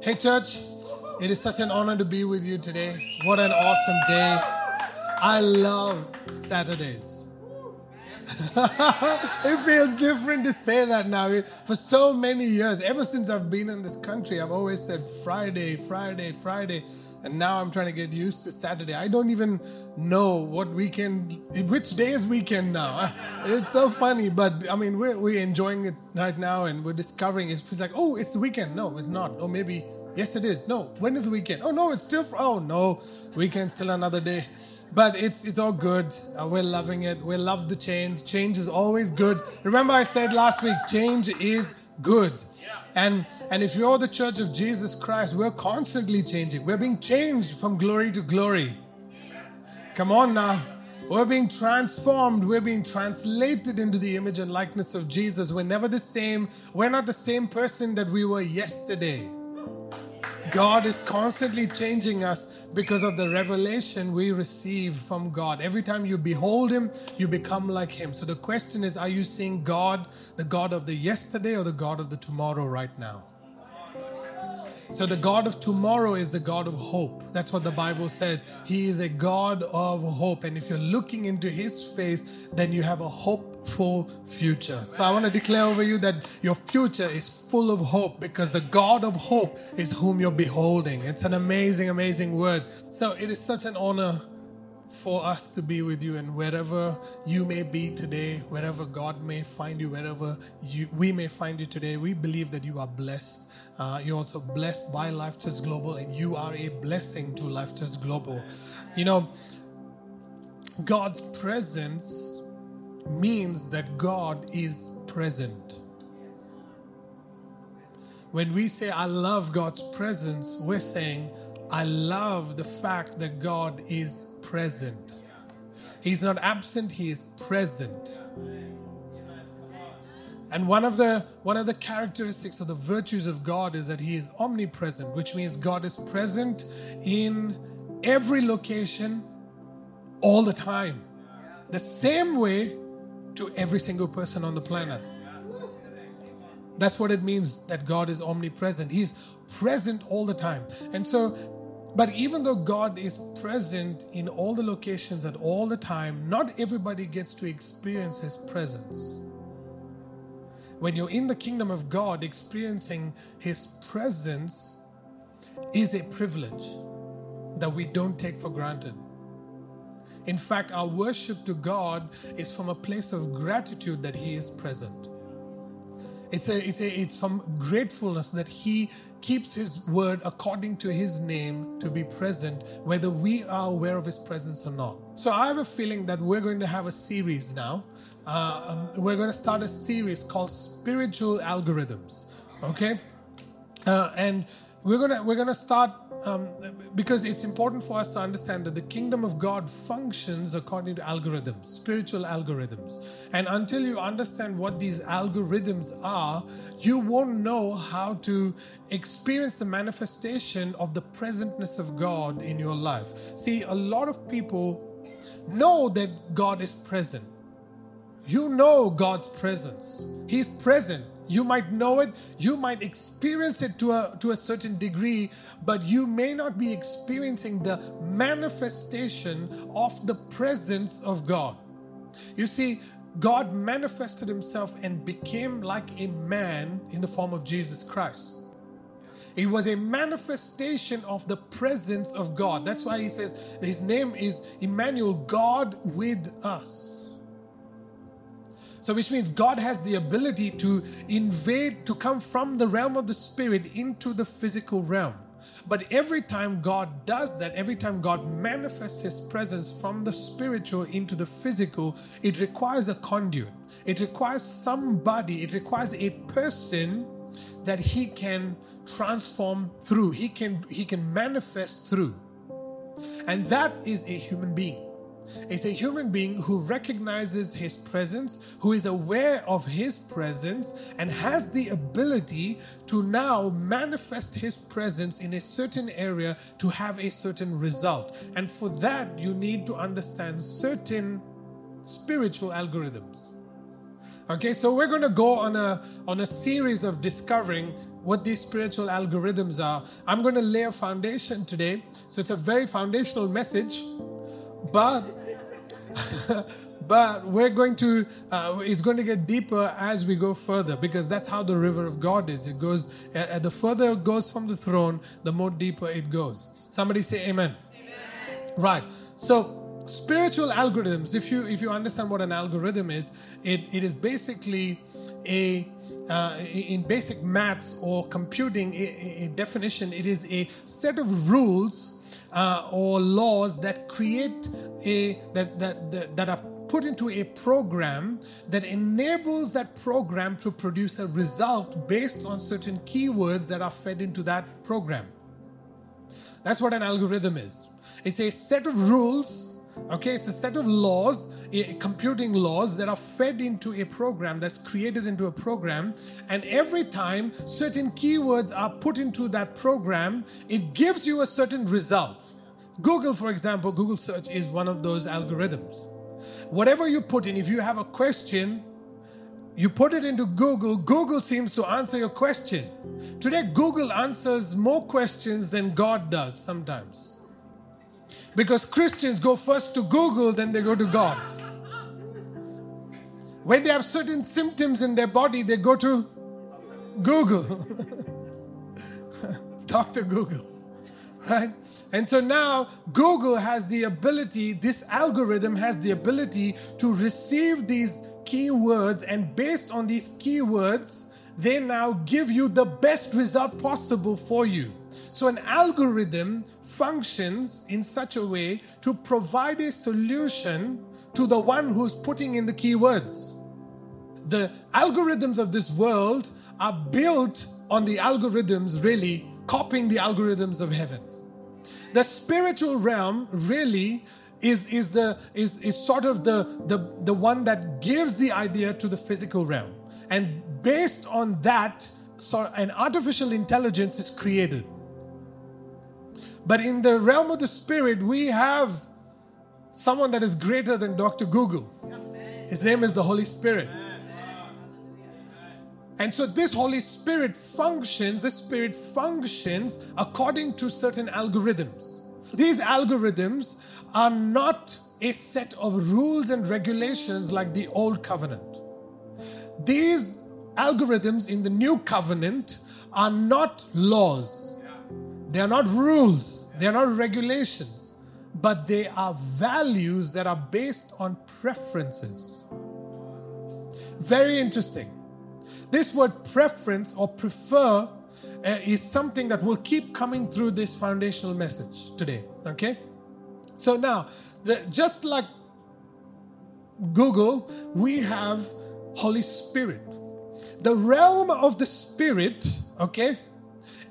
Hey, church, it is such an honor to be with you today. What an awesome day. I love Saturdays. it feels different to say that now. For so many years, ever since I've been in this country, I've always said Friday, Friday, Friday. And now I'm trying to get used to Saturday. I don't even know what weekend, which day is weekend now. It's so funny, but I mean, we're, we're enjoying it right now and we're discovering it feels like, oh, it's the weekend. No, it's not. Or maybe, yes, it is. No, when is the weekend? Oh, no, it's still, oh, no, weekend's still another day. But it's it's all good. Uh, we're loving it. We love the change. Change is always good. Remember, I said last week, change is good. And, and if you're the church of Jesus Christ, we're constantly changing. We're being changed from glory to glory. Come on now. We're being transformed. We're being translated into the image and likeness of Jesus. We're never the same. We're not the same person that we were yesterday. God is constantly changing us because of the revelation we receive from God. Every time you behold Him, you become like Him. So the question is are you seeing God, the God of the yesterday or the God of the tomorrow right now? So the God of tomorrow is the God of hope. That's what the Bible says. He is a God of hope. And if you're looking into His face, then you have a hopeful future. So I want to declare over you that your future is full of hope because the God of hope is whom you're beholding. It's an amazing, amazing word. So it is such an honor for us to be with you and wherever you may be today, wherever God may find you, wherever you, we may find you today, we believe that you are blessed. Uh, you're also blessed by Life Church Global, and you are a blessing to Life Church Global. You know, God's presence means that God is present. When we say, I love God's presence, we're saying, I love the fact that God is present. He's not absent, He is present. And one of the one of the characteristics of the virtues of God is that he is omnipresent, which means God is present in every location all the time. The same way to every single person on the planet. That's what it means that God is omnipresent. He's present all the time. And so but even though God is present in all the locations at all the time, not everybody gets to experience his presence when you're in the kingdom of God, experiencing His presence is a privilege that we don't take for granted. In fact, our worship to God is from a place of gratitude that He is present. It's, a, it's, a, it's from gratefulness that He keeps His word according to His name to be present, whether we are aware of His presence or not. So I have a feeling that we're going to have a series now uh, um, we're going to start a series called Spiritual Algorithms. Okay? Uh, and we're gonna we're gonna start um, because it's important for us to understand that the kingdom of God functions according to algorithms, spiritual algorithms. And until you understand what these algorithms are, you won't know how to experience the manifestation of the presentness of God in your life. See, a lot of people know that God is present you know God's presence. He's present. You might know it, you might experience it to a, to a certain degree, but you may not be experiencing the manifestation of the presence of God. You see, God manifested himself and became like a man in the form of Jesus Christ. It was a manifestation of the presence of God. That's why he says his name is Emmanuel, God with us. So, which means God has the ability to invade, to come from the realm of the spirit into the physical realm. But every time God does that, every time God manifests His presence from the spiritual into the physical, it requires a conduit. It requires somebody, it requires a person that He can transform through, He can, he can manifest through. And that is a human being is a human being who recognizes his presence, who is aware of his presence, and has the ability to now manifest his presence in a certain area to have a certain result. And for that, you need to understand certain spiritual algorithms. Okay, so we're going to go on a on a series of discovering what these spiritual algorithms are. I'm going to lay a foundation today. So it's a very foundational message, but but we're going to uh, it's going to get deeper as we go further because that's how the river of god is. It goes uh, the further it goes from the throne the more deeper it goes. Somebody say amen, amen. right. So spiritual algorithms if you if you understand what an algorithm is it, it is basically a uh, in basic maths or computing a, a definition it is a set of rules uh, or laws that create a that, that that that are put into a program that enables that program to produce a result based on certain keywords that are fed into that program. That's what an algorithm is. It's a set of rules, okay? It's a set of laws, computing laws that are fed into a program that's created into a program. And every time certain keywords are put into that program, it gives you a certain result. Google, for example, Google search is one of those algorithms. Whatever you put in, if you have a question, you put it into Google, Google seems to answer your question. Today, Google answers more questions than God does sometimes. Because Christians go first to Google, then they go to God. When they have certain symptoms in their body, they go to Google. Dr. Google. Right? And so now Google has the ability, this algorithm has the ability to receive these keywords, and based on these keywords, they now give you the best result possible for you. So, an algorithm functions in such a way to provide a solution to the one who's putting in the keywords. The algorithms of this world are built on the algorithms, really copying the algorithms of heaven. The spiritual realm really is, is, the, is, is sort of the, the, the one that gives the idea to the physical realm. And based on that, so an artificial intelligence is created. But in the realm of the spirit, we have someone that is greater than Dr. Google. His name is the Holy Spirit. And so this Holy Spirit functions, this Spirit functions according to certain algorithms. These algorithms are not a set of rules and regulations like the old covenant. These algorithms in the new covenant are not laws, they are not rules, they are not regulations, but they are values that are based on preferences. Very interesting. This word preference or prefer uh, is something that will keep coming through this foundational message today. Okay? So now, the, just like Google, we have Holy Spirit. The realm of the Spirit, okay,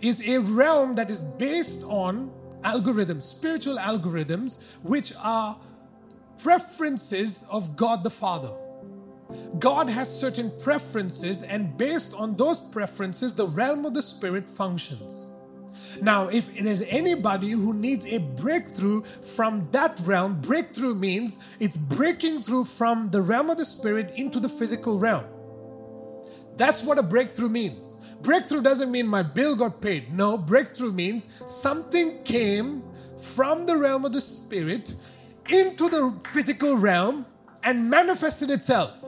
is a realm that is based on algorithms, spiritual algorithms, which are preferences of God the Father. God has certain preferences, and based on those preferences, the realm of the Spirit functions. Now, if there's anybody who needs a breakthrough from that realm, breakthrough means it's breaking through from the realm of the Spirit into the physical realm. That's what a breakthrough means. Breakthrough doesn't mean my bill got paid. No, breakthrough means something came from the realm of the Spirit into the physical realm and manifested itself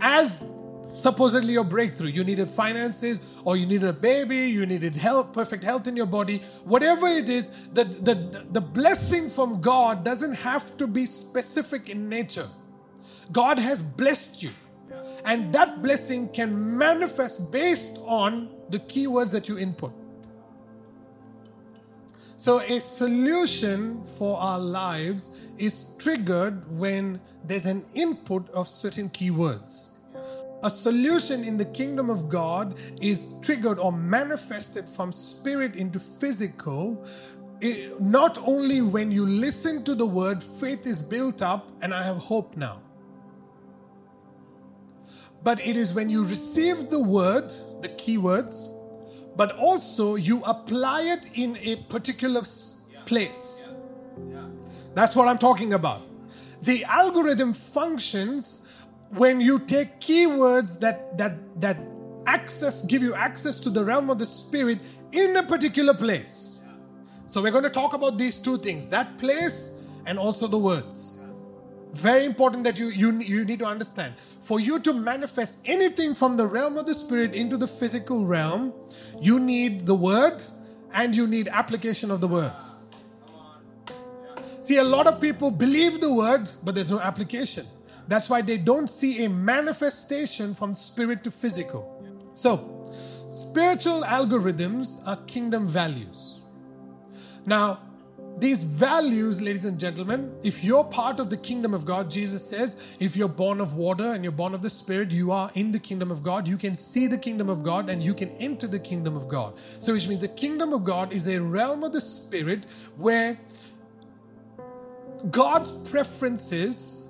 as supposedly your breakthrough. You needed finances, or you needed a baby, you needed health, perfect health in your body, whatever it is, the, the, the blessing from God doesn't have to be specific in nature. God has blessed you. And that blessing can manifest based on the keywords that you input. So, a solution for our lives is triggered when there's an input of certain keywords. A solution in the kingdom of God is triggered or manifested from spirit into physical. It, not only when you listen to the word, faith is built up and I have hope now. But it is when you receive the word, the keywords, but also you apply it in a particular place. That's what I'm talking about. The algorithm functions when you take keywords that that that access, give you access to the realm of the spirit in a particular place. So we're going to talk about these two things that place and also the words. Very important that you, you, you need to understand. For you to manifest anything from the realm of the spirit into the physical realm, you need the word and you need application of the word. See, a lot of people believe the word, but there's no application. That's why they don't see a manifestation from spirit to physical. So, spiritual algorithms are kingdom values. Now, these values, ladies and gentlemen, if you're part of the kingdom of God, Jesus says, if you're born of water and you're born of the Spirit, you are in the kingdom of God. You can see the kingdom of God and you can enter the kingdom of God. So, which means the kingdom of God is a realm of the Spirit where God's preferences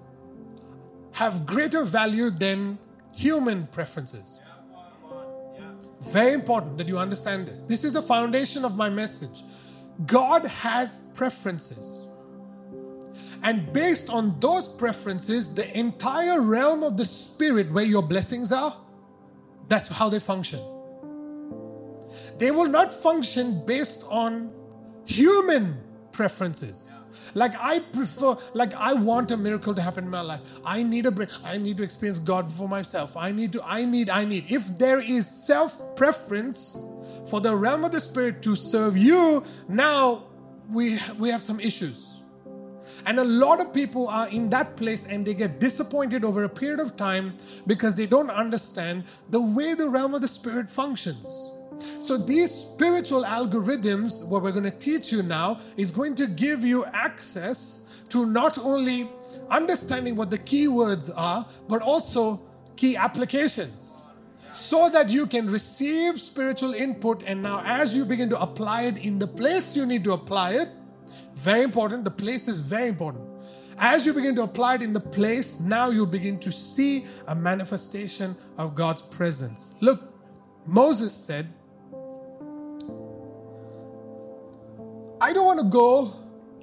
have greater value than human preferences. Very important that you understand this. This is the foundation of my message. God has preferences. And based on those preferences, the entire realm of the spirit where your blessings are, that's how they function. They will not function based on human preferences. Like I prefer, like I want a miracle to happen in my life. I need a break. I need to experience God for myself. I need to, I need, I need. If there is self preference for the realm of the spirit to serve you, now we we have some issues. And a lot of people are in that place and they get disappointed over a period of time because they don't understand the way the realm of the spirit functions. So, these spiritual algorithms, what we're going to teach you now, is going to give you access to not only understanding what the keywords are, but also key applications. So that you can receive spiritual input, and now as you begin to apply it in the place you need to apply it, very important, the place is very important. As you begin to apply it in the place, now you'll begin to see a manifestation of God's presence. Look, Moses said, I don't want to go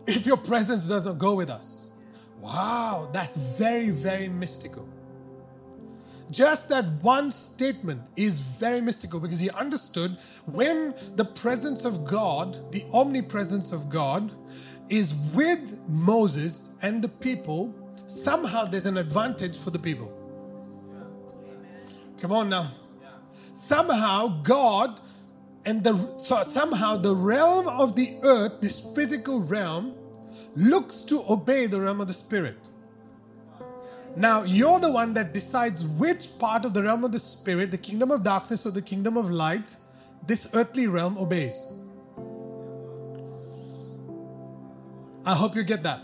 if your presence doesn't go with us. Wow, that's very, very mystical. Just that one statement is very mystical because he understood when the presence of God, the omnipresence of God, is with Moses and the people, somehow there's an advantage for the people. Come on now. Somehow God and the, so somehow the realm of the earth, this physical realm, looks to obey the realm of the spirit. Now, you're the one that decides which part of the realm of the spirit, the kingdom of darkness or the kingdom of light, this earthly realm obeys. I hope you get that.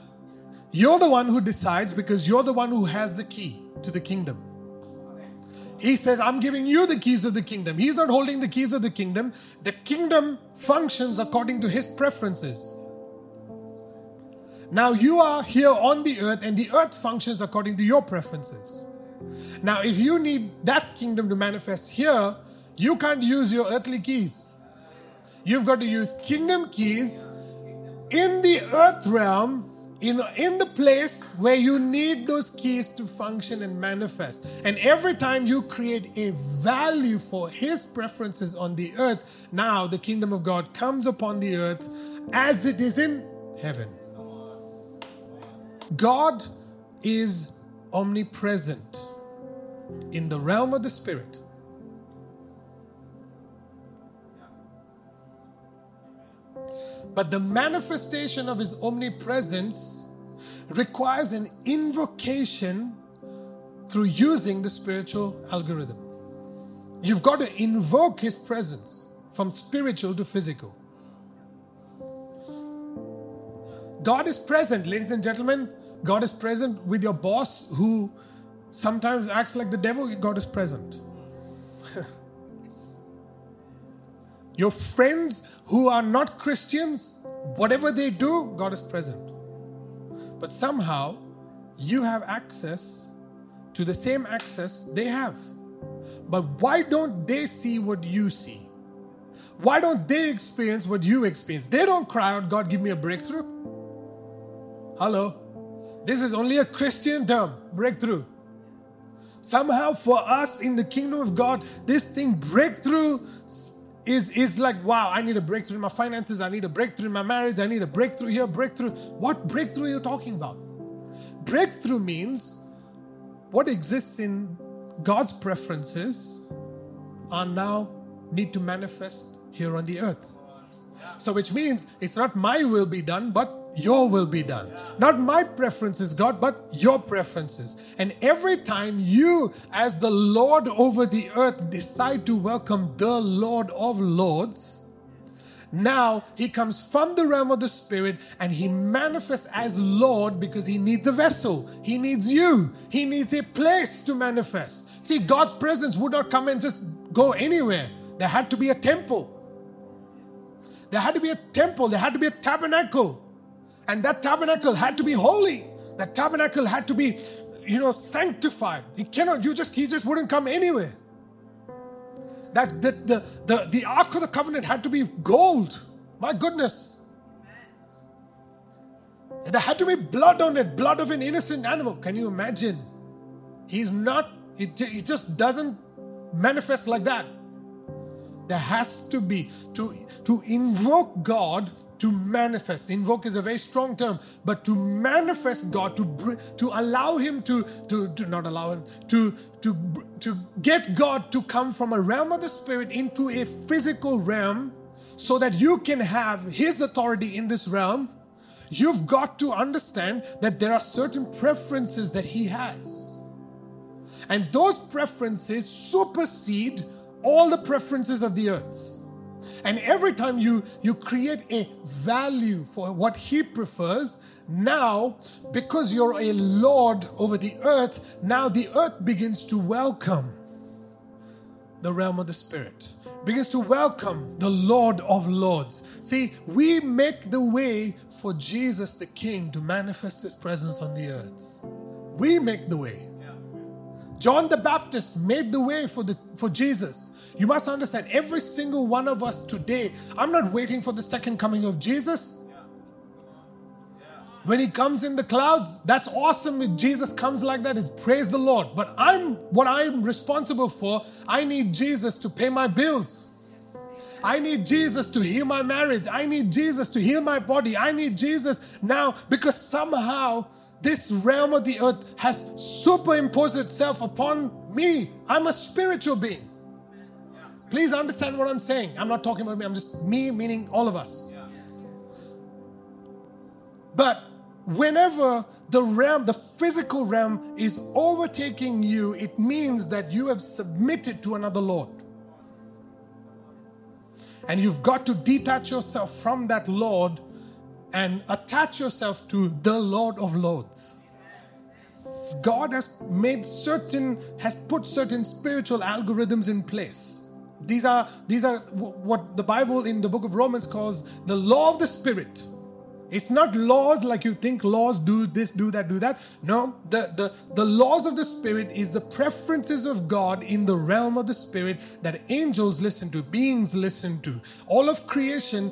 You're the one who decides because you're the one who has the key to the kingdom. He says, I'm giving you the keys of the kingdom. He's not holding the keys of the kingdom. The kingdom functions according to his preferences. Now you are here on the earth, and the earth functions according to your preferences. Now, if you need that kingdom to manifest here, you can't use your earthly keys. You've got to use kingdom keys in the earth realm in, in the place where you need those keys to function and manifest. And every time you create a value for His preferences on the earth, now the kingdom of God comes upon the earth as it is in heaven. God is omnipresent in the realm of the Spirit. But the manifestation of his omnipresence requires an invocation through using the spiritual algorithm. You've got to invoke his presence from spiritual to physical. God is present, ladies and gentlemen. God is present with your boss who sometimes acts like the devil. God is present. Your friends who are not Christians, whatever they do, God is present. But somehow you have access to the same access they have. But why don't they see what you see? Why don't they experience what you experience? They don't cry out, God, give me a breakthrough. Hello. This is only a Christian term, breakthrough. Somehow, for us in the kingdom of God, this thing breakthrough is, is like, wow, I need a breakthrough in my finances. I need a breakthrough in my marriage. I need a breakthrough here, breakthrough. What breakthrough are you talking about? Breakthrough means what exists in God's preferences are now need to manifest here on the earth. So, which means it's not my will be done, but your will be done. Not my preferences, God, but your preferences. And every time you, as the Lord over the earth, decide to welcome the Lord of Lords, now he comes from the realm of the spirit and he manifests as Lord because he needs a vessel. He needs you. He needs a place to manifest. See, God's presence would not come and just go anywhere. There had to be a temple. There had to be a temple. There had to be a tabernacle. And that tabernacle had to be holy. That tabernacle had to be, you know, sanctified. He cannot, you just, he just wouldn't come anywhere. That the, the, the, the Ark of the Covenant had to be gold. My goodness. There had to be blood on it, blood of an innocent animal. Can you imagine? He's not, it, it just doesn't manifest like that. There has to be, to, to invoke God to manifest. Invoke is a very strong term, but to manifest God, to br- to allow Him to, to to not allow Him to to to get God to come from a realm of the Spirit into a physical realm, so that you can have His authority in this realm. You've got to understand that there are certain preferences that He has, and those preferences supersede all the preferences of the earth. And every time you, you create a value for what he prefers, now, because you're a Lord over the earth, now the earth begins to welcome the realm of the Spirit, begins to welcome the Lord of Lords. See, we make the way for Jesus the King to manifest his presence on the earth. We make the way. John the Baptist made the way for, the, for Jesus. You must understand, every single one of us today, I'm not waiting for the second coming of Jesus. When he comes in the clouds, that's awesome. If Jesus comes like that, it's praise the Lord. But I'm what I'm responsible for, I need Jesus to pay my bills. I need Jesus to heal my marriage. I need Jesus to heal my body. I need Jesus now because somehow this realm of the earth has superimposed itself upon me. I'm a spiritual being. Please understand what I'm saying. I'm not talking about me, I'm just me, meaning all of us. But whenever the realm, the physical realm, is overtaking you, it means that you have submitted to another Lord. And you've got to detach yourself from that Lord and attach yourself to the Lord of Lords. God has made certain, has put certain spiritual algorithms in place these are these are what the Bible in the book of Romans calls the law of the Spirit. It's not laws like you think laws do this, do that, do that. No, the, the, the laws of the Spirit is the preferences of God in the realm of the Spirit that angels listen to, beings listen to. All of creation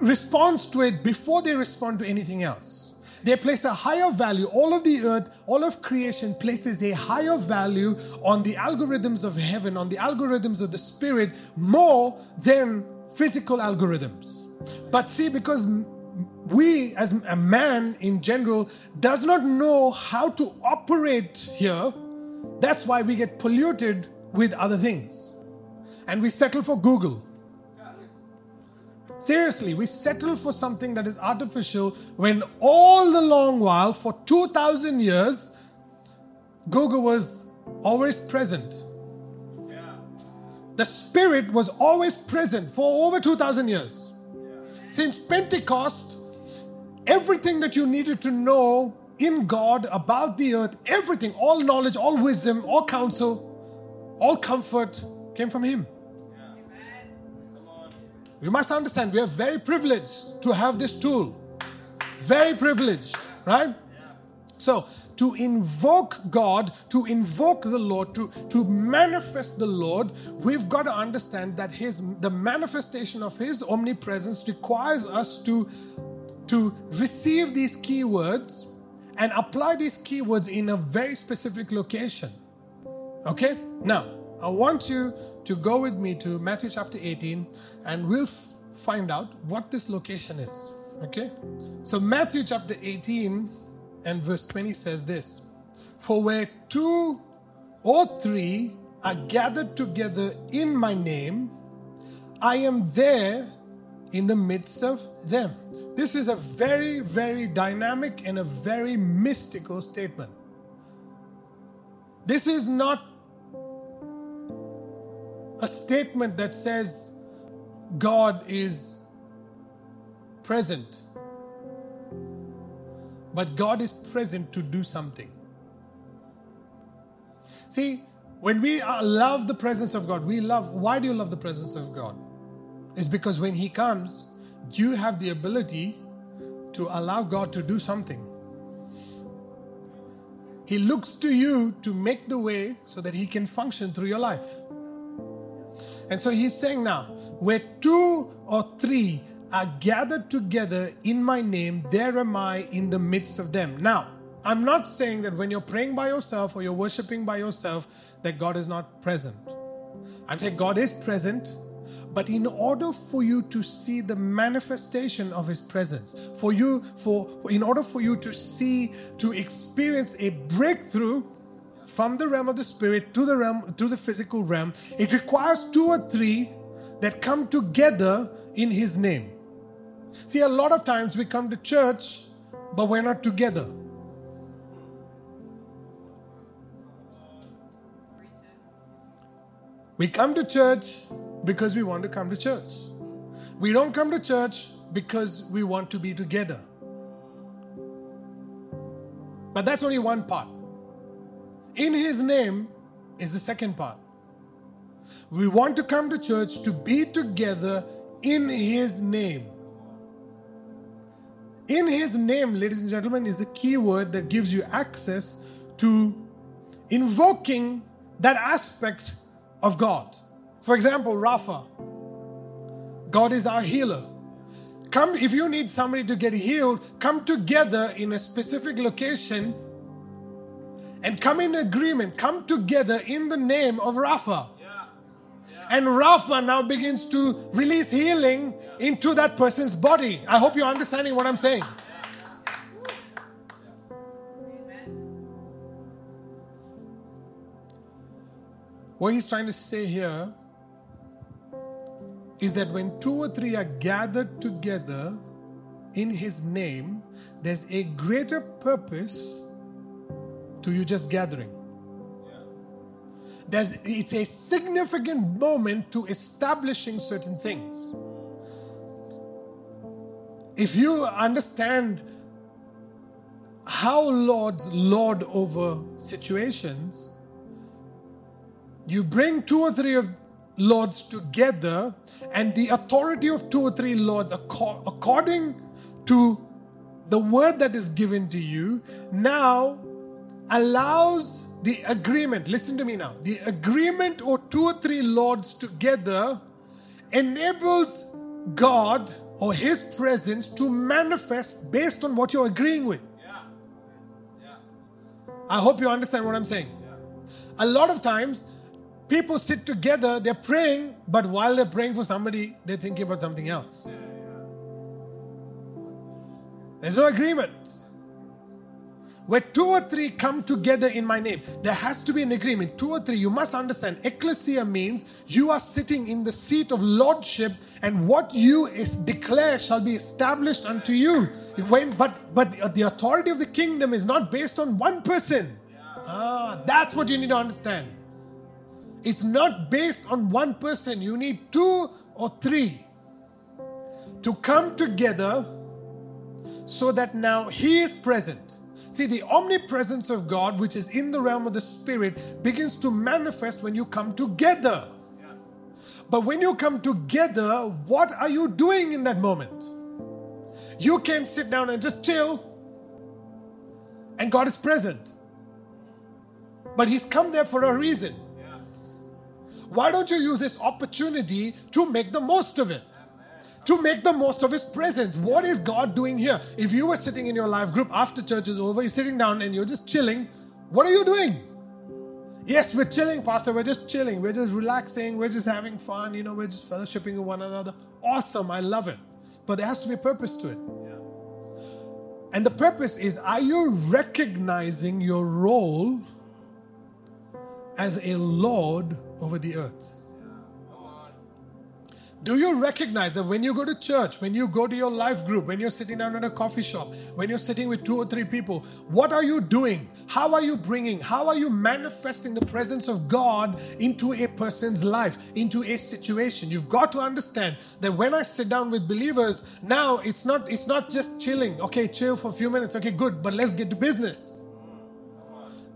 responds to it before they respond to anything else. They place a higher value. All of the earth, all of creation places a higher value on the algorithms of heaven, on the algorithms of the spirit, more than physical algorithms. But see, because we as a man in general does not know how to operate here, that's why we get polluted with other things. And we settle for Google Seriously, we settle for something that is artificial when all the long while, for 2,000 years, Google was always present. The Spirit was always present for over 2,000 years. Since Pentecost, everything that you needed to know in God about the earth, everything, all knowledge, all wisdom, all counsel, all comfort came from Him. You must understand, we are very privileged to have this tool. Very privileged, right? So, to invoke God, to invoke the Lord, to, to manifest the Lord, we've got to understand that His the manifestation of His omnipresence requires us to, to receive these keywords and apply these keywords in a very specific location. Okay? Now, I want you to go with me to Matthew chapter 18 and we'll f- find out what this location is. Okay? So, Matthew chapter 18 and verse 20 says this For where two or three are gathered together in my name, I am there in the midst of them. This is a very, very dynamic and a very mystical statement. This is not a statement that says God is present, but God is present to do something. See, when we love the presence of God, we love, why do you love the presence of God? It's because when He comes, you have the ability to allow God to do something. He looks to you to make the way so that He can function through your life. And so He's saying now, where two or three are gathered together in my name, there am I in the midst of them. Now, I'm not saying that when you're praying by yourself or you're worshiping by yourself, that God is not present. I'm saying God is present, but in order for you to see the manifestation of his presence, for you, for in order for you to see, to experience a breakthrough from the realm of the spirit to the realm, to the physical realm, it requires two or three that come together in his name. See, a lot of times we come to church, but we're not together. We come to church because we want to come to church. We don't come to church because we want to be together. But that's only one part. In His name is the second part. We want to come to church to be together in His name. In His name, ladies and gentlemen, is the key word that gives you access to invoking that aspect of God. For example, Rapha. God is our healer. Come, if you need somebody to get healed, come together in a specific location and come in agreement. Come together in the name of Rapha. And Rapha now begins to release healing into that person's body. I hope you're understanding what I'm saying. What he's trying to say here is that when two or three are gathered together in his name, there's a greater purpose to you just gathering. There's, it's a significant moment to establishing certain things. If you understand how Lord's Lord over situations, you bring two or three of lords together, and the authority of two or three lords, according to the word that is given to you, now allows the agreement. Listen to me now. The agreement or two or three lords together enables God or His presence to manifest based on what you're agreeing with. Yeah. Yeah. I hope you understand what I'm saying. Yeah. A lot of times, people sit together, they're praying, but while they're praying for somebody, they're thinking about something else. There's no agreement. Where two or three come together in my name, there has to be an agreement. Two or three, you must understand. Ecclesia means you are sitting in the seat of lordship, and what you is declare shall be established unto you. When, but but the authority of the kingdom is not based on one person. Ah, that's what you need to understand. It's not based on one person. You need two or three to come together so that now He is present. See, the omnipresence of God, which is in the realm of the Spirit, begins to manifest when you come together. But when you come together, what are you doing in that moment? You can't sit down and just chill, and God is present. But He's come there for a reason. Why don't you use this opportunity to make the most of it? To make the most of his presence. What is God doing here? If you were sitting in your life group after church is over, you're sitting down and you're just chilling, what are you doing? Yes, we're chilling, Pastor. We're just chilling. We're just relaxing. We're just having fun. You know, we're just fellowshipping with one another. Awesome. I love it. But there has to be a purpose to it. And the purpose is are you recognizing your role as a Lord over the earth? Do you recognize that when you go to church, when you go to your life group, when you're sitting down in a coffee shop, when you're sitting with two or three people, what are you doing? How are you bringing, how are you manifesting the presence of God into a person's life, into a situation? You've got to understand that when I sit down with believers, now it's not it's not just chilling. Okay, chill for a few minutes. Okay, good, but let's get to business.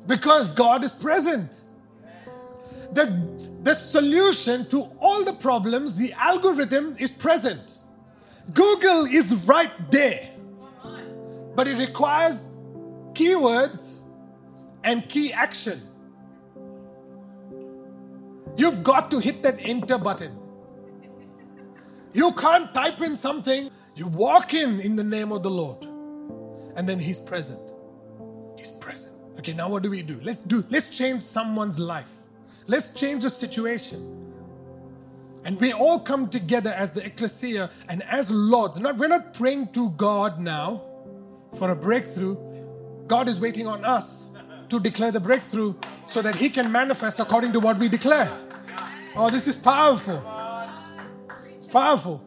Because God is present the, the solution to all the problems, the algorithm is present. Google is right there. But it requires keywords and key action. You've got to hit that enter button. You can't type in something, you walk in in the name of the Lord, and then He's present. He's present. Okay, now what do we do? Let's do, let's change someone's life. Let's change the situation. And we all come together as the ecclesia and as lords. Not, we're not praying to God now for a breakthrough. God is waiting on us to declare the breakthrough so that He can manifest according to what we declare. Oh, this is powerful. It's powerful.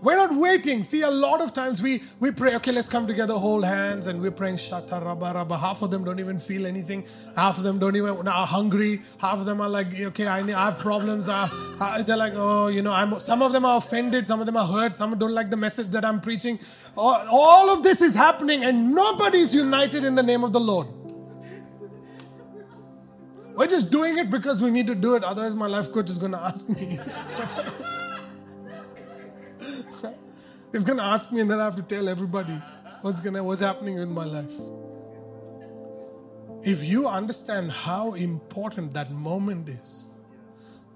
We're not waiting. See, a lot of times we, we pray, okay, let's come together, hold hands, and we're praying shata rabba rabba. Half of them don't even feel anything. Half of them don't even are hungry. Half of them are like, okay, I, I have problems. They're like, oh, you know, I'm. Some of them are offended. Some of them are hurt. Some don't like the message that I'm preaching. All of this is happening, and nobody's united in the name of the Lord. We're just doing it because we need to do it. Otherwise, my life coach is going to ask me. He's going to ask me, and then I have to tell everybody what's gonna, what's happening in my life. If you understand how important that moment is,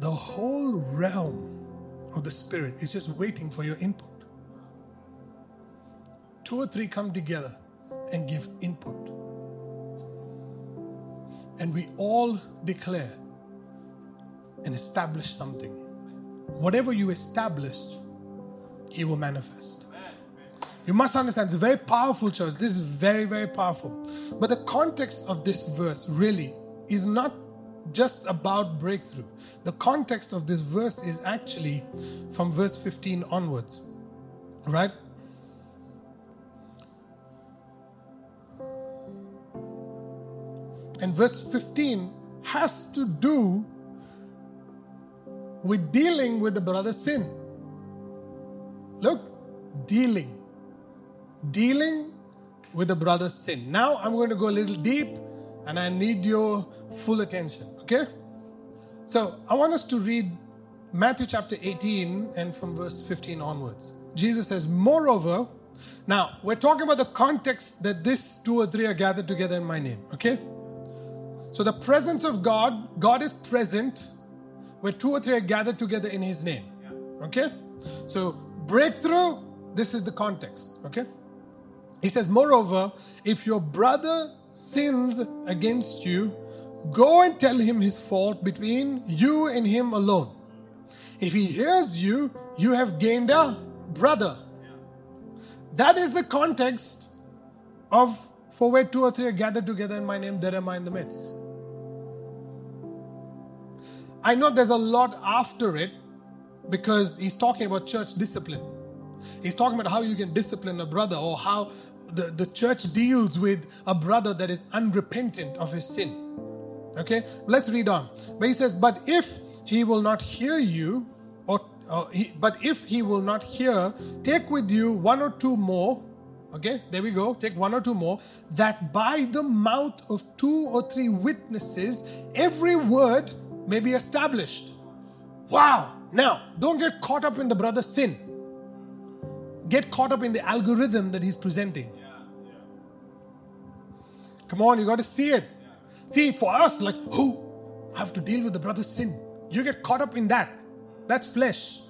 the whole realm of the Spirit is just waiting for your input. Two or three come together and give input. And we all declare and establish something. Whatever you established he will manifest. You must understand, it's a very powerful church. This is very, very powerful. But the context of this verse really is not just about breakthrough. The context of this verse is actually from verse 15 onwards, right? And verse 15 has to do with dealing with the brother's sin. Look, dealing. Dealing with the brother's sin. Now I'm going to go a little deep and I need your full attention, okay? So I want us to read Matthew chapter 18 and from verse 15 onwards. Jesus says, Moreover, now we're talking about the context that this two or three are gathered together in my name, okay? So the presence of God, God is present where two or three are gathered together in his name, okay? So breakthrough, this is the context, okay? He says, Moreover, if your brother sins against you, go and tell him his fault between you and him alone. If he hears you, you have gained a brother. That is the context of for where two or three are gathered together in my name, there am I in the midst. I know there's a lot after it, because he's talking about church discipline. He's talking about how you can discipline a brother or how the, the church deals with a brother that is unrepentant of his sin. Okay, let's read on. But he says, But if he will not hear you, or, or he, but if he will not hear, take with you one or two more. Okay, there we go. Take one or two more, that by the mouth of two or three witnesses, every word may be established. Wow, now, don't get caught up in the brother's sin. Get caught up in the algorithm that he's presenting. Come on, you got to see it. See, for us, like, who? I have to deal with the brother's sin. You get caught up in that. That's flesh.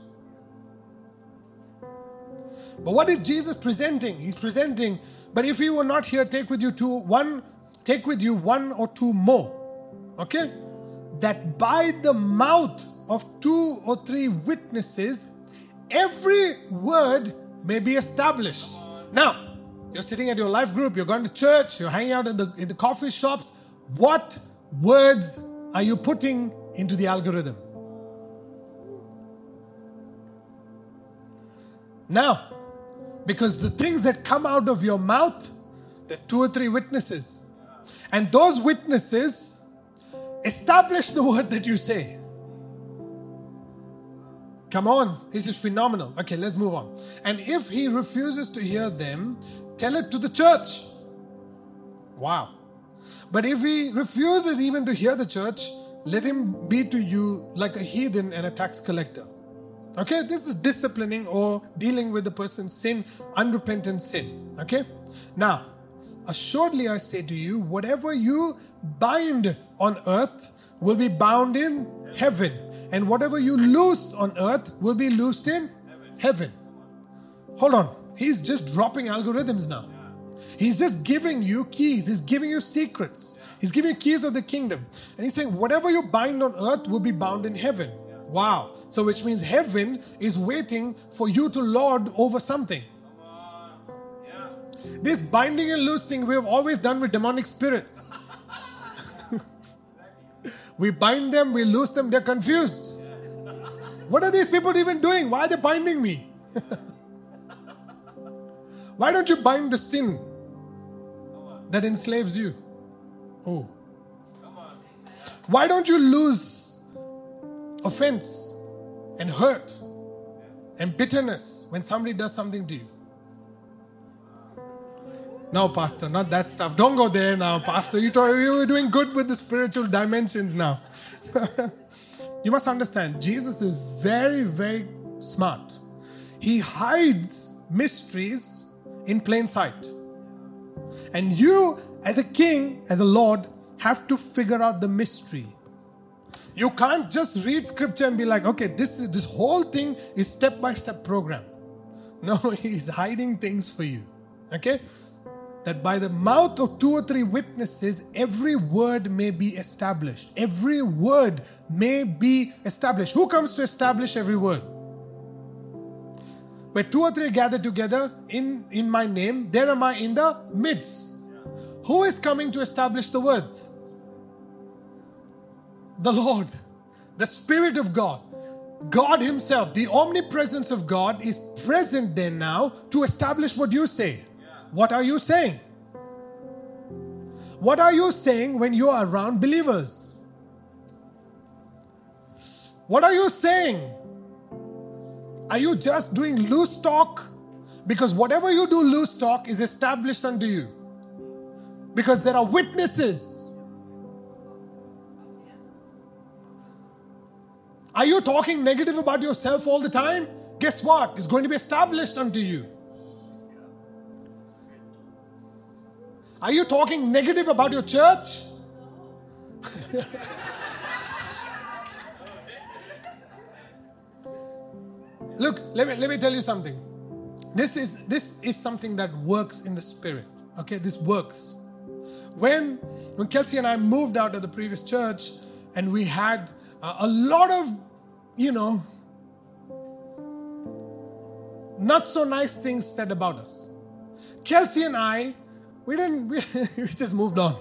But what is Jesus presenting? He's presenting, but if you were not here, take with you two, one, take with you one or two more. Okay? That by the mouth of two or three witnesses, every word may be established. Now, you're sitting at your life group, you're going to church, you're hanging out in the, in the coffee shops. What words are you putting into the algorithm? Now, because the things that come out of your mouth, there are two or three witnesses. And those witnesses establish the word that you say. Come on, this is phenomenal. Okay, let's move on. And if he refuses to hear them, tell it to the church. Wow. But if he refuses even to hear the church, let him be to you like a heathen and a tax collector. Okay, this is disciplining or dealing with the person's sin, unrepentant sin. Okay, now, assuredly I say to you, whatever you bind on earth will be bound in heaven, and whatever you loose on earth will be loosed in heaven. Hold on, he's just dropping algorithms now. He's just giving you keys, he's giving you secrets, he's giving you keys of the kingdom. And he's saying, whatever you bind on earth will be bound in heaven. Wow. So, which means heaven is waiting for you to lord over something. This binding and loosing we have always done with demonic spirits. We bind them, we loose them, they're confused. What are these people even doing? Why are they binding me? Why don't you bind the sin that enslaves you? Oh. Why don't you lose offense and hurt and bitterness when somebody does something to you. No, Pastor, not that stuff. Don't go there now, Pastor. You, told, you were doing good with the spiritual dimensions now. you must understand, Jesus is very, very smart. He hides mysteries in plain sight. And you, as a king, as a Lord, have to figure out the mystery you can't just read scripture and be like, okay, this is this whole thing is step by step program. No, he's hiding things for you. Okay? That by the mouth of two or three witnesses, every word may be established. Every word may be established. Who comes to establish every word? Where two or three gather together in, in my name, there am I in the midst. Who is coming to establish the words? the Lord, the Spirit of God, God Himself, the omnipresence of God is present there now to establish what you say. What are you saying? What are you saying when you are around believers? What are you saying? Are you just doing loose talk? Because whatever you do loose talk is established unto you. Because there are witnesses Are you talking negative about yourself all the time? Guess what? It's going to be established unto you. Are you talking negative about your church? Look, let me, let me tell you something. This is, this is something that works in the spirit. Okay, this works. When, when Kelsey and I moved out of the previous church and we had uh, a lot of, you know, not so nice things said about us. Kelsey and I, we didn't, we, we just moved on.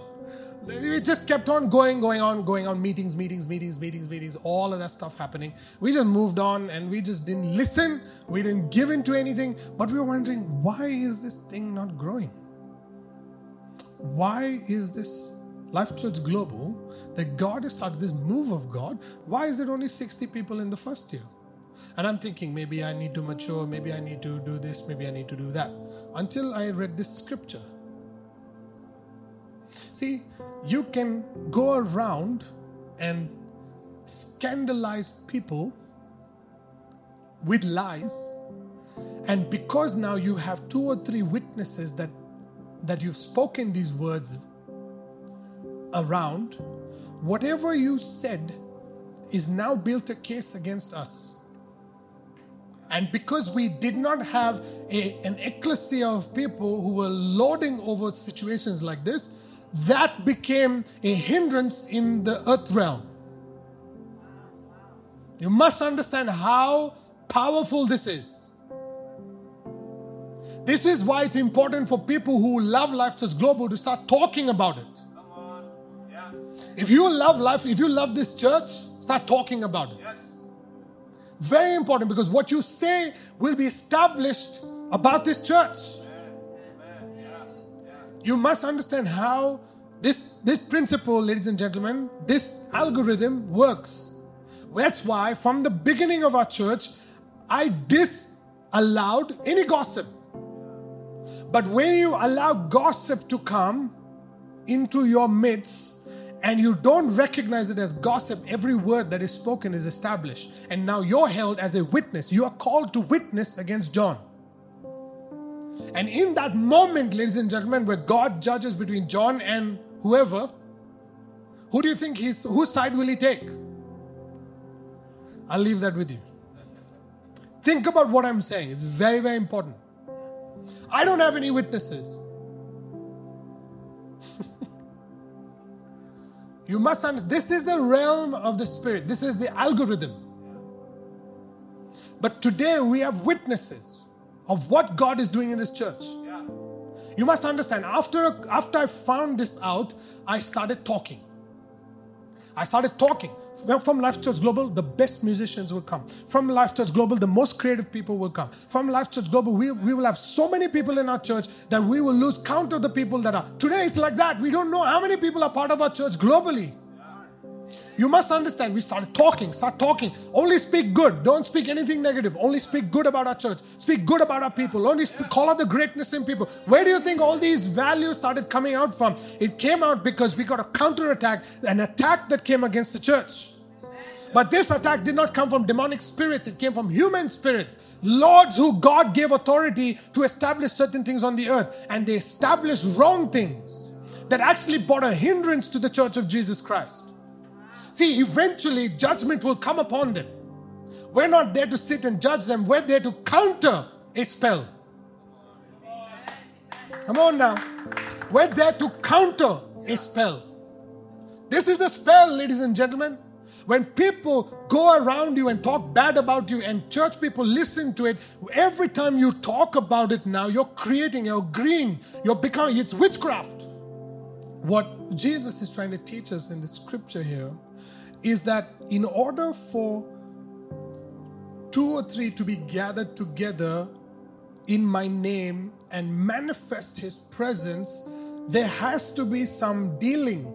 We just kept on going, going on, going on, meetings, meetings, meetings, meetings, meetings, all of that stuff happening. We just moved on and we just didn't listen. We didn't give in to anything, but we were wondering, why is this thing not growing? Why is this Life Church Global, that God has started this move of God. Why is it only 60 people in the first year? And I'm thinking, maybe I need to mature, maybe I need to do this, maybe I need to do that. Until I read this scripture. See, you can go around and scandalize people with lies. And because now you have two or three witnesses that, that you've spoken these words around, whatever you said is now built a case against us. And because we did not have a, an ecclesia of people who were lording over situations like this, that became a hindrance in the earth realm. You must understand how powerful this is. This is why it's important for people who love Life Church Global to start talking about it. Yeah. If you love life, if you love this church, start talking about it. Yes. Very important because what you say will be established about this church. You must understand how this, this principle, ladies and gentlemen, this algorithm works. That's why from the beginning of our church, I disallowed any gossip. But when you allow gossip to come into your midst and you don't recognize it as gossip, every word that is spoken is established. And now you're held as a witness. You are called to witness against John. And in that moment, ladies and gentlemen, where God judges between John and whoever, who do you think he's whose side will he take? I'll leave that with you. Think about what I'm saying. It's very, very important. I don't have any witnesses. you must understand this is the realm of the spirit, this is the algorithm. But today we have witnesses of what God is doing in this church. You must understand, after, after I found this out, I started talking. I started talking. From Life Church Global, the best musicians will come. From Life Church Global, the most creative people will come. From Life Church Global, we, we will have so many people in our church that we will lose count of the people that are. Today, it's like that. We don't know how many people are part of our church globally. You must understand, we started talking, start talking. Only speak good. Don't speak anything negative. Only speak good about our church. Speak good about our people. Only speak, call out the greatness in people. Where do you think all these values started coming out from? It came out because we got a counterattack, an attack that came against the church. But this attack did not come from demonic spirits, it came from human spirits. Lords who God gave authority to establish certain things on the earth, and they established wrong things that actually brought a hindrance to the church of Jesus Christ. See, eventually judgment will come upon them. We're not there to sit and judge them, we're there to counter a spell. Come on now. We're there to counter a spell. This is a spell, ladies and gentlemen. When people go around you and talk bad about you, and church people listen to it, every time you talk about it now, you're creating, you're agreeing, you're becoming, it's witchcraft. What Jesus is trying to teach us in the scripture here is that in order for two or three to be gathered together in my name and manifest his presence, there has to be some dealing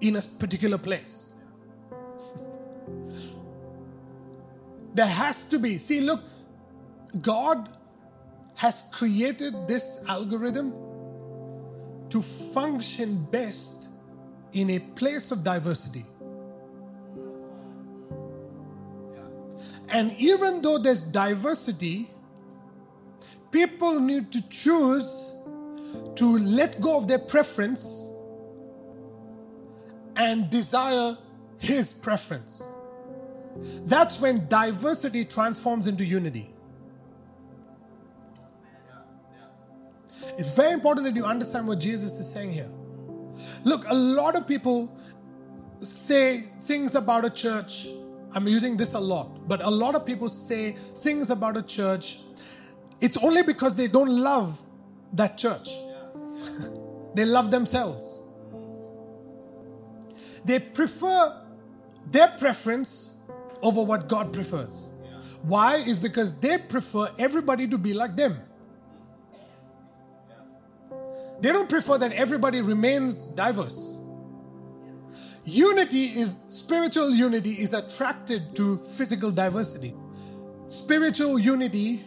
in a particular place. there has to be. See, look, God has created this algorithm to function best in a place of diversity. And even though there's diversity, people need to choose to let go of their preference and desire his preference. That's when diversity transforms into unity. It's very important that you understand what Jesus is saying here. Look, a lot of people say things about a church. I'm using this a lot, but a lot of people say things about a church. It's only because they don't love that church, they love themselves. They prefer their preference over what God prefers. Why? Is because they prefer everybody to be like them. They don't prefer that everybody remains diverse. Unity is spiritual unity is attracted to physical diversity. Spiritual unity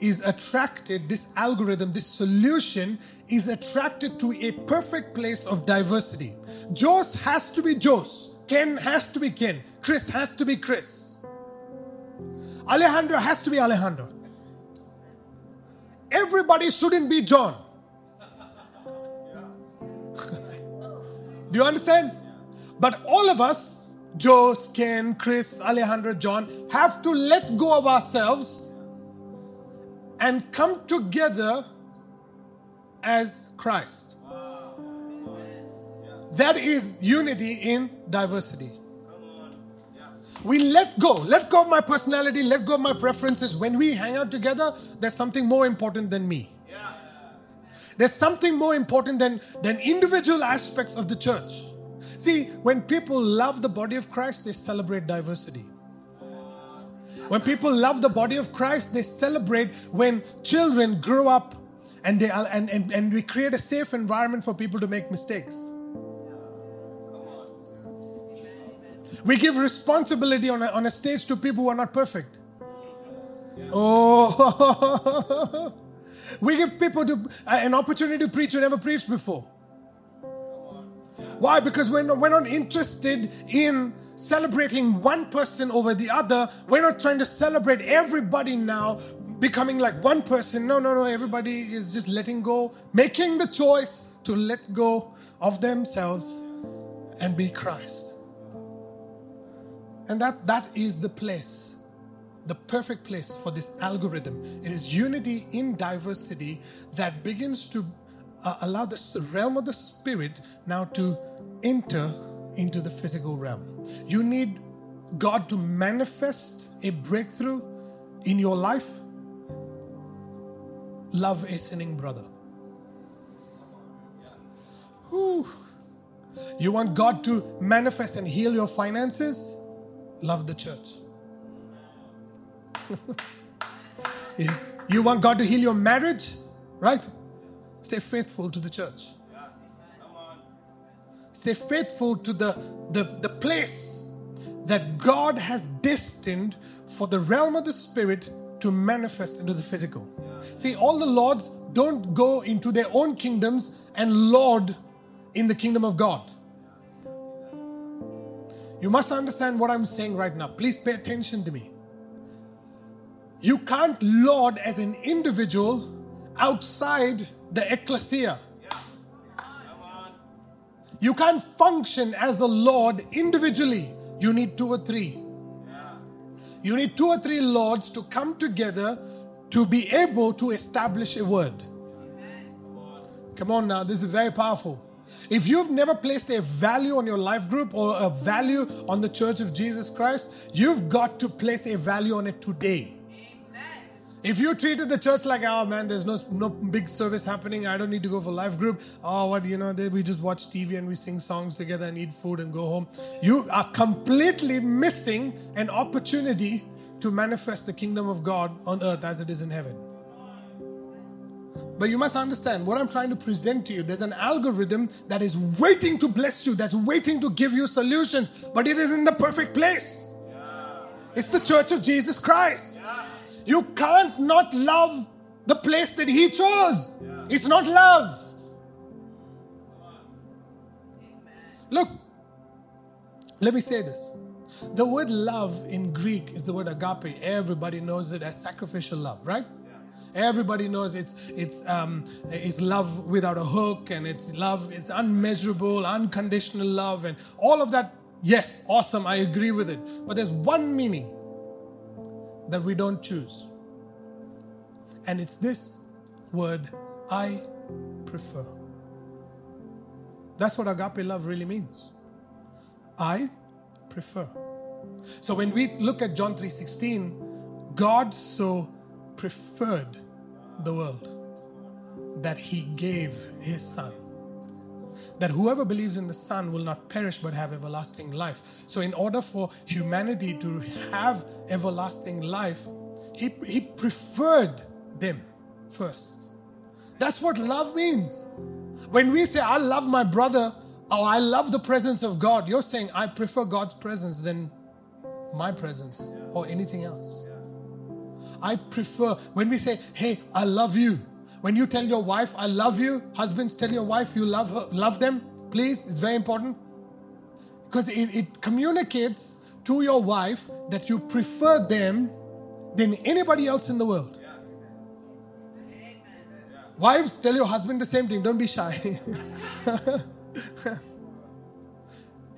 is attracted, this algorithm, this solution is attracted to a perfect place of diversity. Jos has to be Jos, Ken has to be Ken, Chris has to be Chris, Alejandro has to be Alejandro. Everybody shouldn't be John. Do you understand? But all of us, Joe, Ken, Chris, Alejandro, John, have to let go of ourselves and come together as Christ. That is unity in diversity. We let go, let go of my personality, let go of my preferences. When we hang out together, there's something more important than me. There's something more important than, than individual aspects of the church. See, when people love the body of Christ, they celebrate diversity. When people love the body of Christ, they celebrate when children grow up and, they, and, and, and we create a safe environment for people to make mistakes. We give responsibility on a, on a stage to people who are not perfect. Oh, we give people to, uh, an opportunity to preach who never preached before. Why? Because we're not, we're not interested in celebrating one person over the other. We're not trying to celebrate everybody now becoming like one person. No, no, no. Everybody is just letting go, making the choice to let go of themselves and be Christ. And that, that is the place, the perfect place for this algorithm. It is unity in diversity that begins to uh, allow the realm of the spirit now to enter into the physical realm. You need God to manifest a breakthrough in your life. Love a sinning brother. Whew. You want God to manifest and heal your finances? Love the church. you want God to heal your marriage? Right? Stay faithful to the church. Stay faithful to the, the, the place that God has destined for the realm of the spirit to manifest into the physical. See, all the lords don't go into their own kingdoms and lord in the kingdom of God. You must understand what I'm saying right now. Please pay attention to me. You can't lord as an individual outside the ecclesia. You can't function as a Lord individually. You need two or three. You need two or three Lords to come together to be able to establish a word. Come on now, this is very powerful. If you've never placed a value on your life group or a value on the Church of Jesus Christ, you've got to place a value on it today. If you treated the church like, oh man, there's no no big service happening, I don't need to go for life group. Oh, what you know, they, we just watch TV and we sing songs together and eat food and go home. You are completely missing an opportunity to manifest the kingdom of God on earth as it is in heaven. But you must understand what I'm trying to present to you. There's an algorithm that is waiting to bless you, that's waiting to give you solutions, but it is in the perfect place. It's the church of Jesus Christ. You can't not love the place that He chose. It's not love. Look, let me say this. The word love in Greek is the word agape. Everybody knows it as sacrificial love, right? Everybody knows it's it's um, it's love without a hook, and it's love. It's unmeasurable, unconditional love, and all of that. Yes, awesome. I agree with it. But there's one meaning that we don't choose. And it's this word, I prefer. That's what agape love really means. I prefer. So when we look at John 3:16, God so preferred the world that he gave his son that whoever believes in the Son will not perish but have everlasting life. So, in order for humanity to have everlasting life, he, he preferred them first. That's what love means. When we say, I love my brother, or I love the presence of God, you're saying, I prefer God's presence than my presence or anything else. I prefer, when we say, hey, I love you, when you tell your wife, I love you, husbands tell your wife you love her, love them, please, it's very important. Because it, it communicates to your wife that you prefer them than anybody else in the world. Wives, tell your husband the same thing. Don't be shy.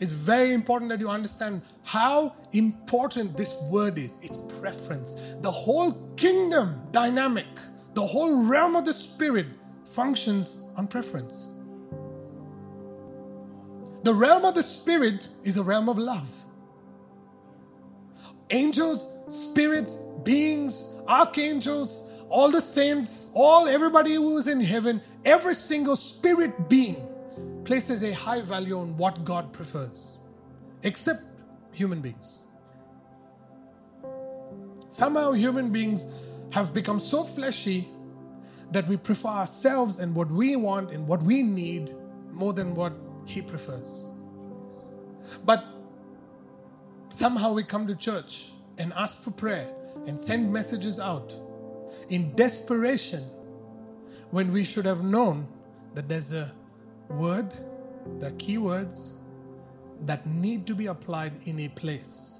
it's very important that you understand how important this word is. It's preference. The whole kingdom dynamic the whole realm of the spirit functions on preference. The realm of the spirit is a realm of love. Angels, spirits, beings, archangels, all the saints, all everybody who is in heaven, every single spirit being places a high value on what God prefers, except human beings. Somehow, human beings have become so fleshy that we prefer ourselves and what we want and what we need more than what He prefers. But somehow we come to church and ask for prayer and send messages out in desperation when we should have known that there's a word, there are key words that need to be applied in a place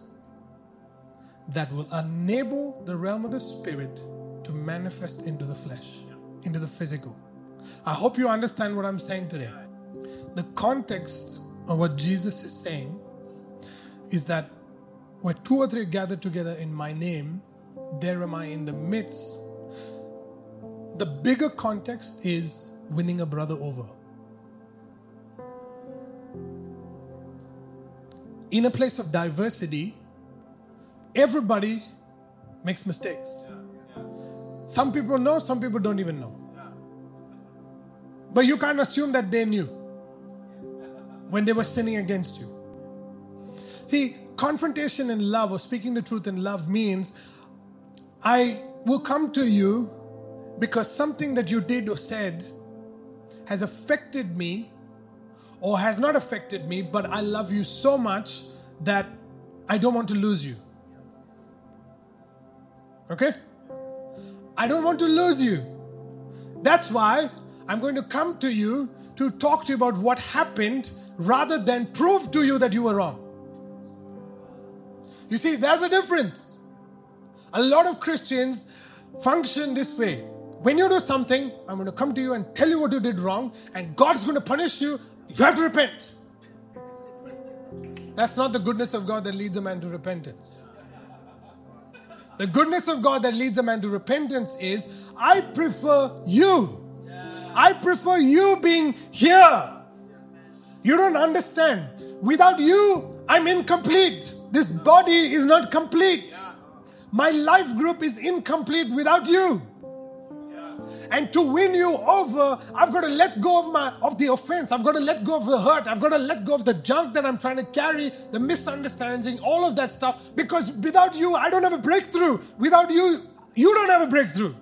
that will enable the realm of the spirit to manifest into the flesh, into the physical. I hope you understand what I'm saying today. The context of what Jesus is saying is that where two or three gather together in my name, there am I in the midst. The bigger context is winning a brother over. In a place of diversity, everybody makes mistakes. Some people know, some people don't even know. But you can't assume that they knew when they were sinning against you. See, confrontation in love or speaking the truth in love means I will come to you because something that you did or said has affected me or has not affected me, but I love you so much that I don't want to lose you. Okay? I don't want to lose you. That's why I'm going to come to you to talk to you about what happened rather than prove to you that you were wrong. You see, there's a difference. A lot of Christians function this way. When you do something, I'm going to come to you and tell you what you did wrong, and God's going to punish you. You have to repent. That's not the goodness of God that leads a man to repentance. The goodness of God that leads a man to repentance is I prefer you. I prefer you being here. You don't understand. Without you, I'm incomplete. This body is not complete. My life group is incomplete without you. And to win you over, I've got to let go of my of the offense. I've got to let go of the hurt. I've got to let go of the junk that I'm trying to carry, the misunderstanding, all of that stuff. Because without you, I don't have a breakthrough. Without you, you don't have a breakthrough.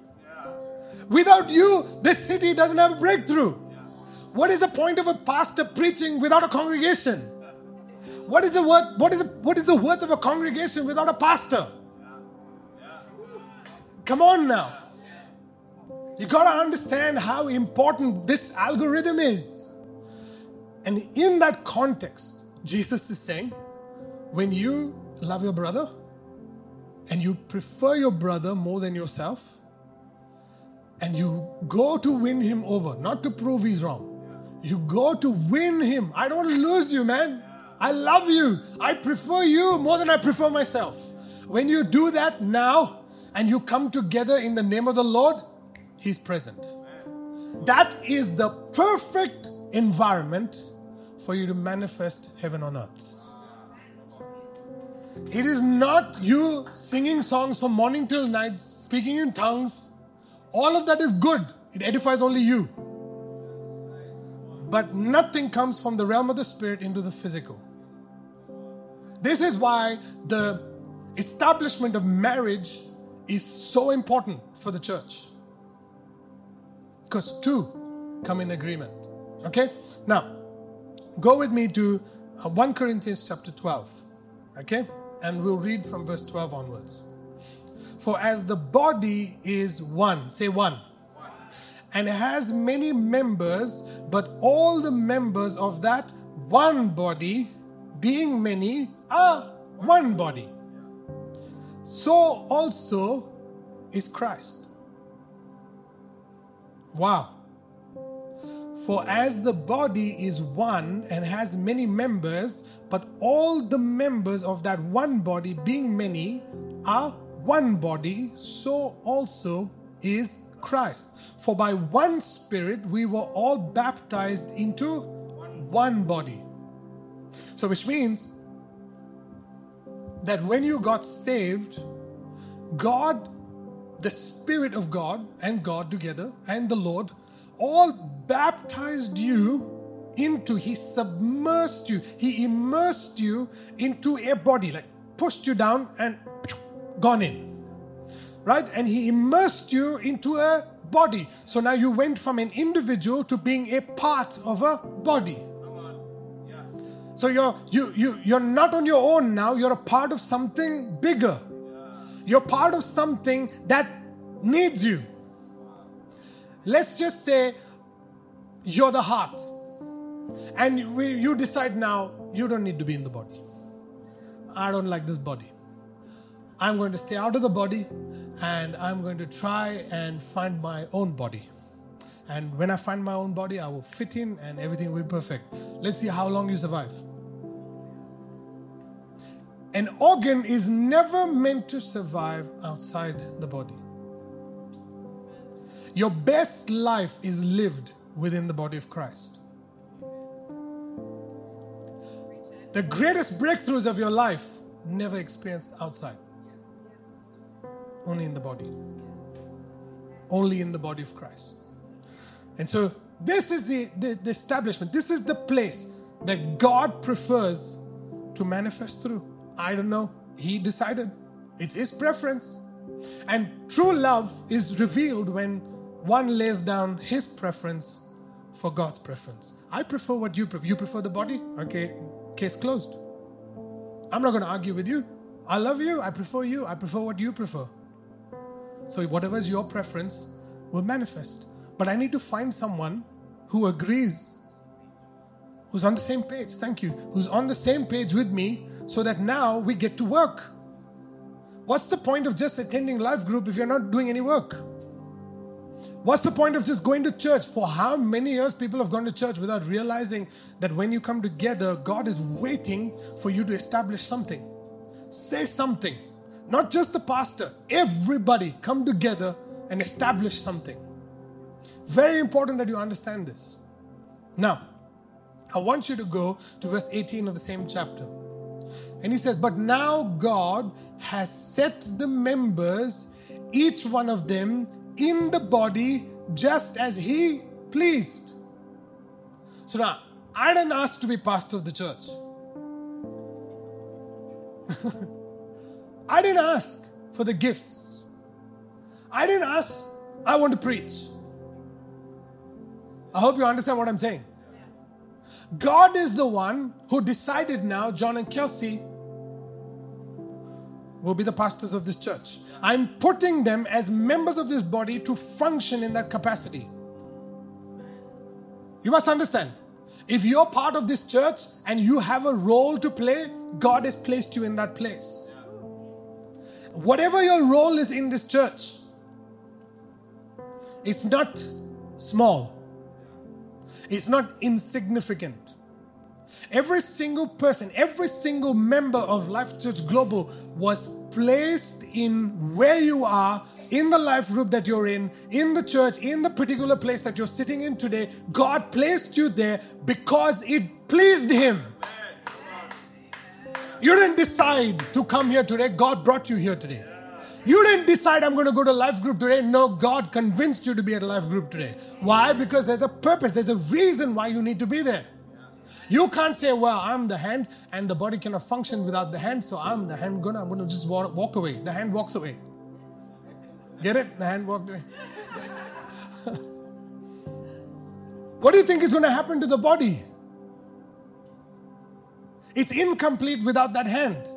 Without you, this city doesn't have a breakthrough. What is the point of a pastor preaching without a congregation? What is the worth, what is the, what is the worth of a congregation without a pastor? Come on now. You got to understand how important this algorithm is. And in that context, Jesus is saying, when you love your brother and you prefer your brother more than yourself, and you go to win him over, not to prove he's wrong. You go to win him. I don't lose you, man. I love you. I prefer you more than I prefer myself. When you do that now and you come together in the name of the Lord, He's present. That is the perfect environment for you to manifest heaven on earth. It is not you singing songs from morning till night, speaking in tongues. All of that is good, it edifies only you. But nothing comes from the realm of the spirit into the physical. This is why the establishment of marriage is so important for the church. Because two come in agreement. Okay? Now, go with me to uh, 1 Corinthians chapter 12. Okay? And we'll read from verse 12 onwards. For as the body is one, say one, one. and has many members, but all the members of that one body, being many, are one body. So also is Christ. Wow. For as the body is one and has many members, but all the members of that one body, being many, are one body, so also is Christ. For by one Spirit we were all baptized into one body. So, which means that when you got saved, God, the Spirit of God, and God together, and the Lord, all baptized you into, He submersed you, He immersed you into a body, like pushed you down and gone in. Right? And He immersed you into a body. So now you went from an individual to being a part of a body. So you're you you you're not on your own now. You're a part of something bigger. You're part of something that needs you. Let's just say you're the heart, and we, you decide now you don't need to be in the body. I don't like this body. I'm going to stay out of the body, and I'm going to try and find my own body. And when I find my own body, I will fit in and everything will be perfect. Let's see how long you survive. An organ is never meant to survive outside the body. Your best life is lived within the body of Christ. The greatest breakthroughs of your life never experienced outside, only in the body. Only in the body of Christ. And so, this is the, the, the establishment, this is the place that God prefers to manifest through. I don't know. He decided. It's his preference. And true love is revealed when one lays down his preference for God's preference. I prefer what you prefer. You prefer the body? Okay, case closed. I'm not going to argue with you. I love you. I prefer you. I prefer what you prefer. So, whatever is your preference will manifest. But I need to find someone who agrees, who's on the same page. Thank you. Who's on the same page with me so that now we get to work. What's the point of just attending life group if you're not doing any work? What's the point of just going to church? For how many years people have gone to church without realizing that when you come together, God is waiting for you to establish something. Say something. Not just the pastor, everybody come together and establish something. Very important that you understand this. Now, I want you to go to verse 18 of the same chapter. And he says, But now God has set the members, each one of them, in the body just as he pleased. So now, I didn't ask to be pastor of the church. I didn't ask for the gifts. I didn't ask, I want to preach. I hope you understand what I'm saying. God is the one who decided now, John and Kelsey will be the pastors of this church. I'm putting them as members of this body to function in that capacity. You must understand. If you're part of this church and you have a role to play, God has placed you in that place. Whatever your role is in this church, it's not small. It's not insignificant. Every single person, every single member of Life Church Global was placed in where you are, in the life group that you're in, in the church, in the particular place that you're sitting in today. God placed you there because it pleased Him. You didn't decide to come here today, God brought you here today. You didn't decide I'm going to go to life group today. No, God convinced you to be at life group today. Why? Because there's a purpose, there's a reason why you need to be there. You can't say, well, I'm the hand and the body cannot function without the hand, so I'm the hand gonna, I'm gonna just walk, walk away. The hand walks away. Get it? The hand walked away. what do you think is gonna happen to the body? It's incomplete without that hand.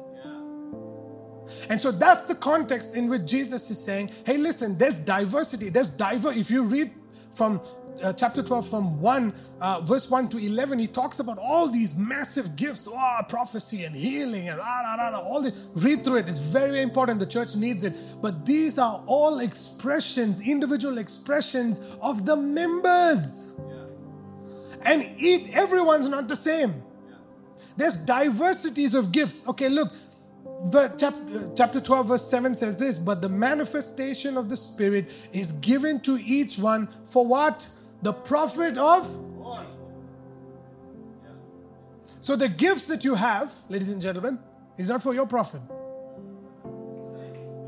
And so that's the context in which Jesus is saying, hey, listen, there's diversity. There's diver. If you read from uh, chapter 12 from 1 uh, verse 1 to 11 he talks about all these massive gifts oh, prophecy and healing and rah, rah, rah, all this read through it it's very, important the church needs it but these are all expressions individual expressions of the members yeah. and eat everyone's not the same yeah. there's diversities of gifts okay look chapter 12, verse 7 says this But the manifestation of the Spirit is given to each one for what? The profit of. All. So the gifts that you have, ladies and gentlemen, is not for your profit.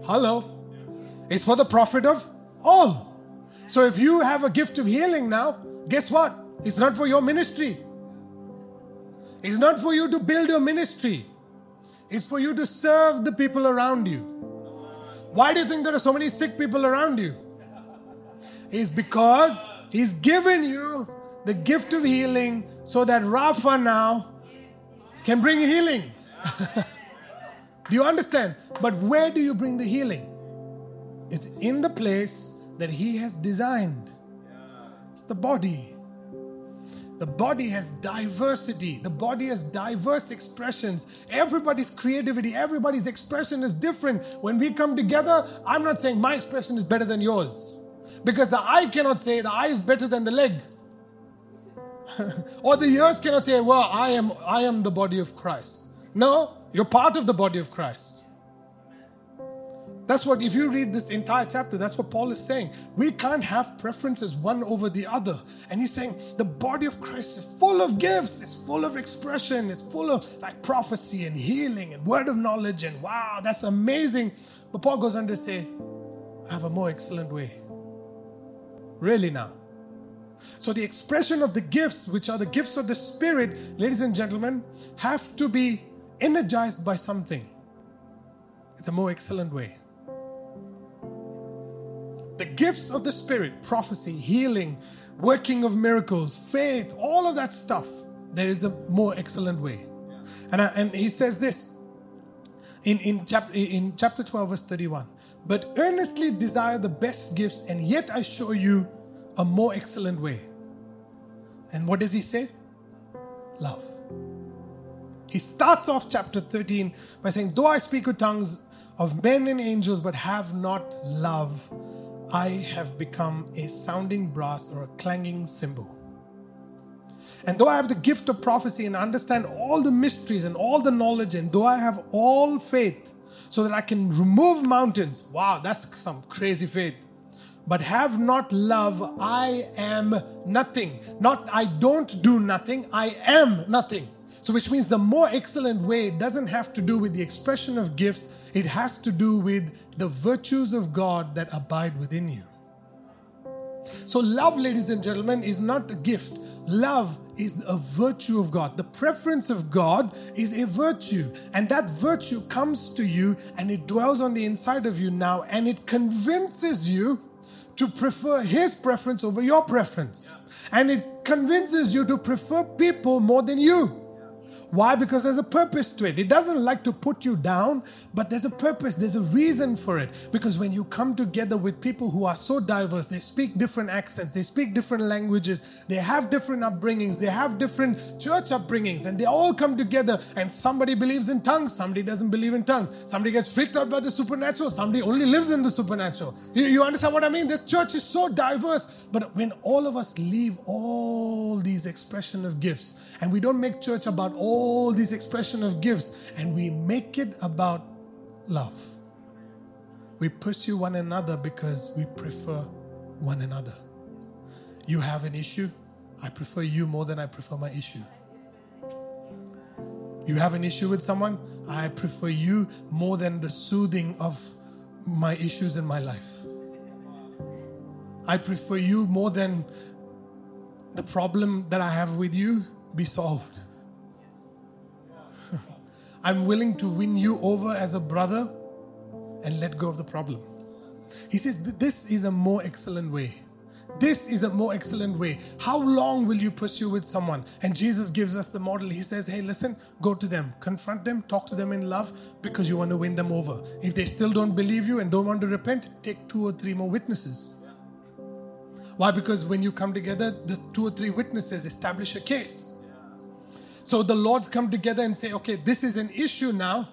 Hello. It's for the profit of all. So if you have a gift of healing now, guess what? It's not for your ministry. It's not for you to build your ministry. It's for you to serve the people around you. Why do you think there are so many sick people around you? It's because He's given you the gift of healing so that Rafa now can bring healing. do you understand? But where do you bring the healing? It's in the place that He has designed. It's the body. The body has diversity. The body has diverse expressions. Everybody's creativity, everybody's expression is different. When we come together, I'm not saying my expression is better than yours. Because the eye cannot say the eye is better than the leg. or the ears cannot say, well, I am I am the body of Christ. No, you're part of the body of Christ. That's what, if you read this entire chapter, that's what Paul is saying. We can't have preferences one over the other. And he's saying the body of Christ is full of gifts, it's full of expression, it's full of like prophecy and healing and word of knowledge. And wow, that's amazing. But Paul goes on to say, I have a more excellent way. Really now. So the expression of the gifts, which are the gifts of the Spirit, ladies and gentlemen, have to be energized by something. It's a more excellent way. The gifts of the Spirit, prophecy, healing, working of miracles, faith, all of that stuff, there is a more excellent way. And, I, and he says this in, in, chap, in chapter 12, verse 31 But earnestly desire the best gifts, and yet I show you a more excellent way. And what does he say? Love. He starts off chapter 13 by saying, Though I speak with tongues of men and angels, but have not love, I have become a sounding brass or a clanging cymbal. And though I have the gift of prophecy and understand all the mysteries and all the knowledge, and though I have all faith so that I can remove mountains, wow, that's some crazy faith. But have not love, I am nothing. Not I don't do nothing, I am nothing. So, which means the more excellent way doesn't have to do with the expression of gifts, it has to do with the virtues of God that abide within you. So, love, ladies and gentlemen, is not a gift. Love is a virtue of God. The preference of God is a virtue. And that virtue comes to you and it dwells on the inside of you now and it convinces you to prefer His preference over your preference. And it convinces you to prefer people more than you. Why? Because there's a purpose to it. It doesn't like to put you down, but there's a purpose, there's a reason for it. Because when you come together with people who are so diverse, they speak different accents, they speak different languages, they have different upbringings, they have different church upbringings, and they all come together. And somebody believes in tongues, somebody doesn't believe in tongues, somebody gets freaked out by the supernatural, somebody only lives in the supernatural. You, you understand what I mean? The church is so diverse, but when all of us leave all these expression of gifts and we don't make church about all these expression of gifts and we make it about love. We pursue one another because we prefer one another. You have an issue, I prefer you more than I prefer my issue. You have an issue with someone, I prefer you more than the soothing of my issues in my life. I prefer you more than the problem that I have with you be solved. I'm willing to win you over as a brother and let go of the problem. He says, This is a more excellent way. This is a more excellent way. How long will you pursue with someone? And Jesus gives us the model. He says, Hey, listen, go to them, confront them, talk to them in love because you want to win them over. If they still don't believe you and don't want to repent, take two or three more witnesses. Why? Because when you come together, the two or three witnesses establish a case. So the Lord's come together and say, okay, this is an issue now.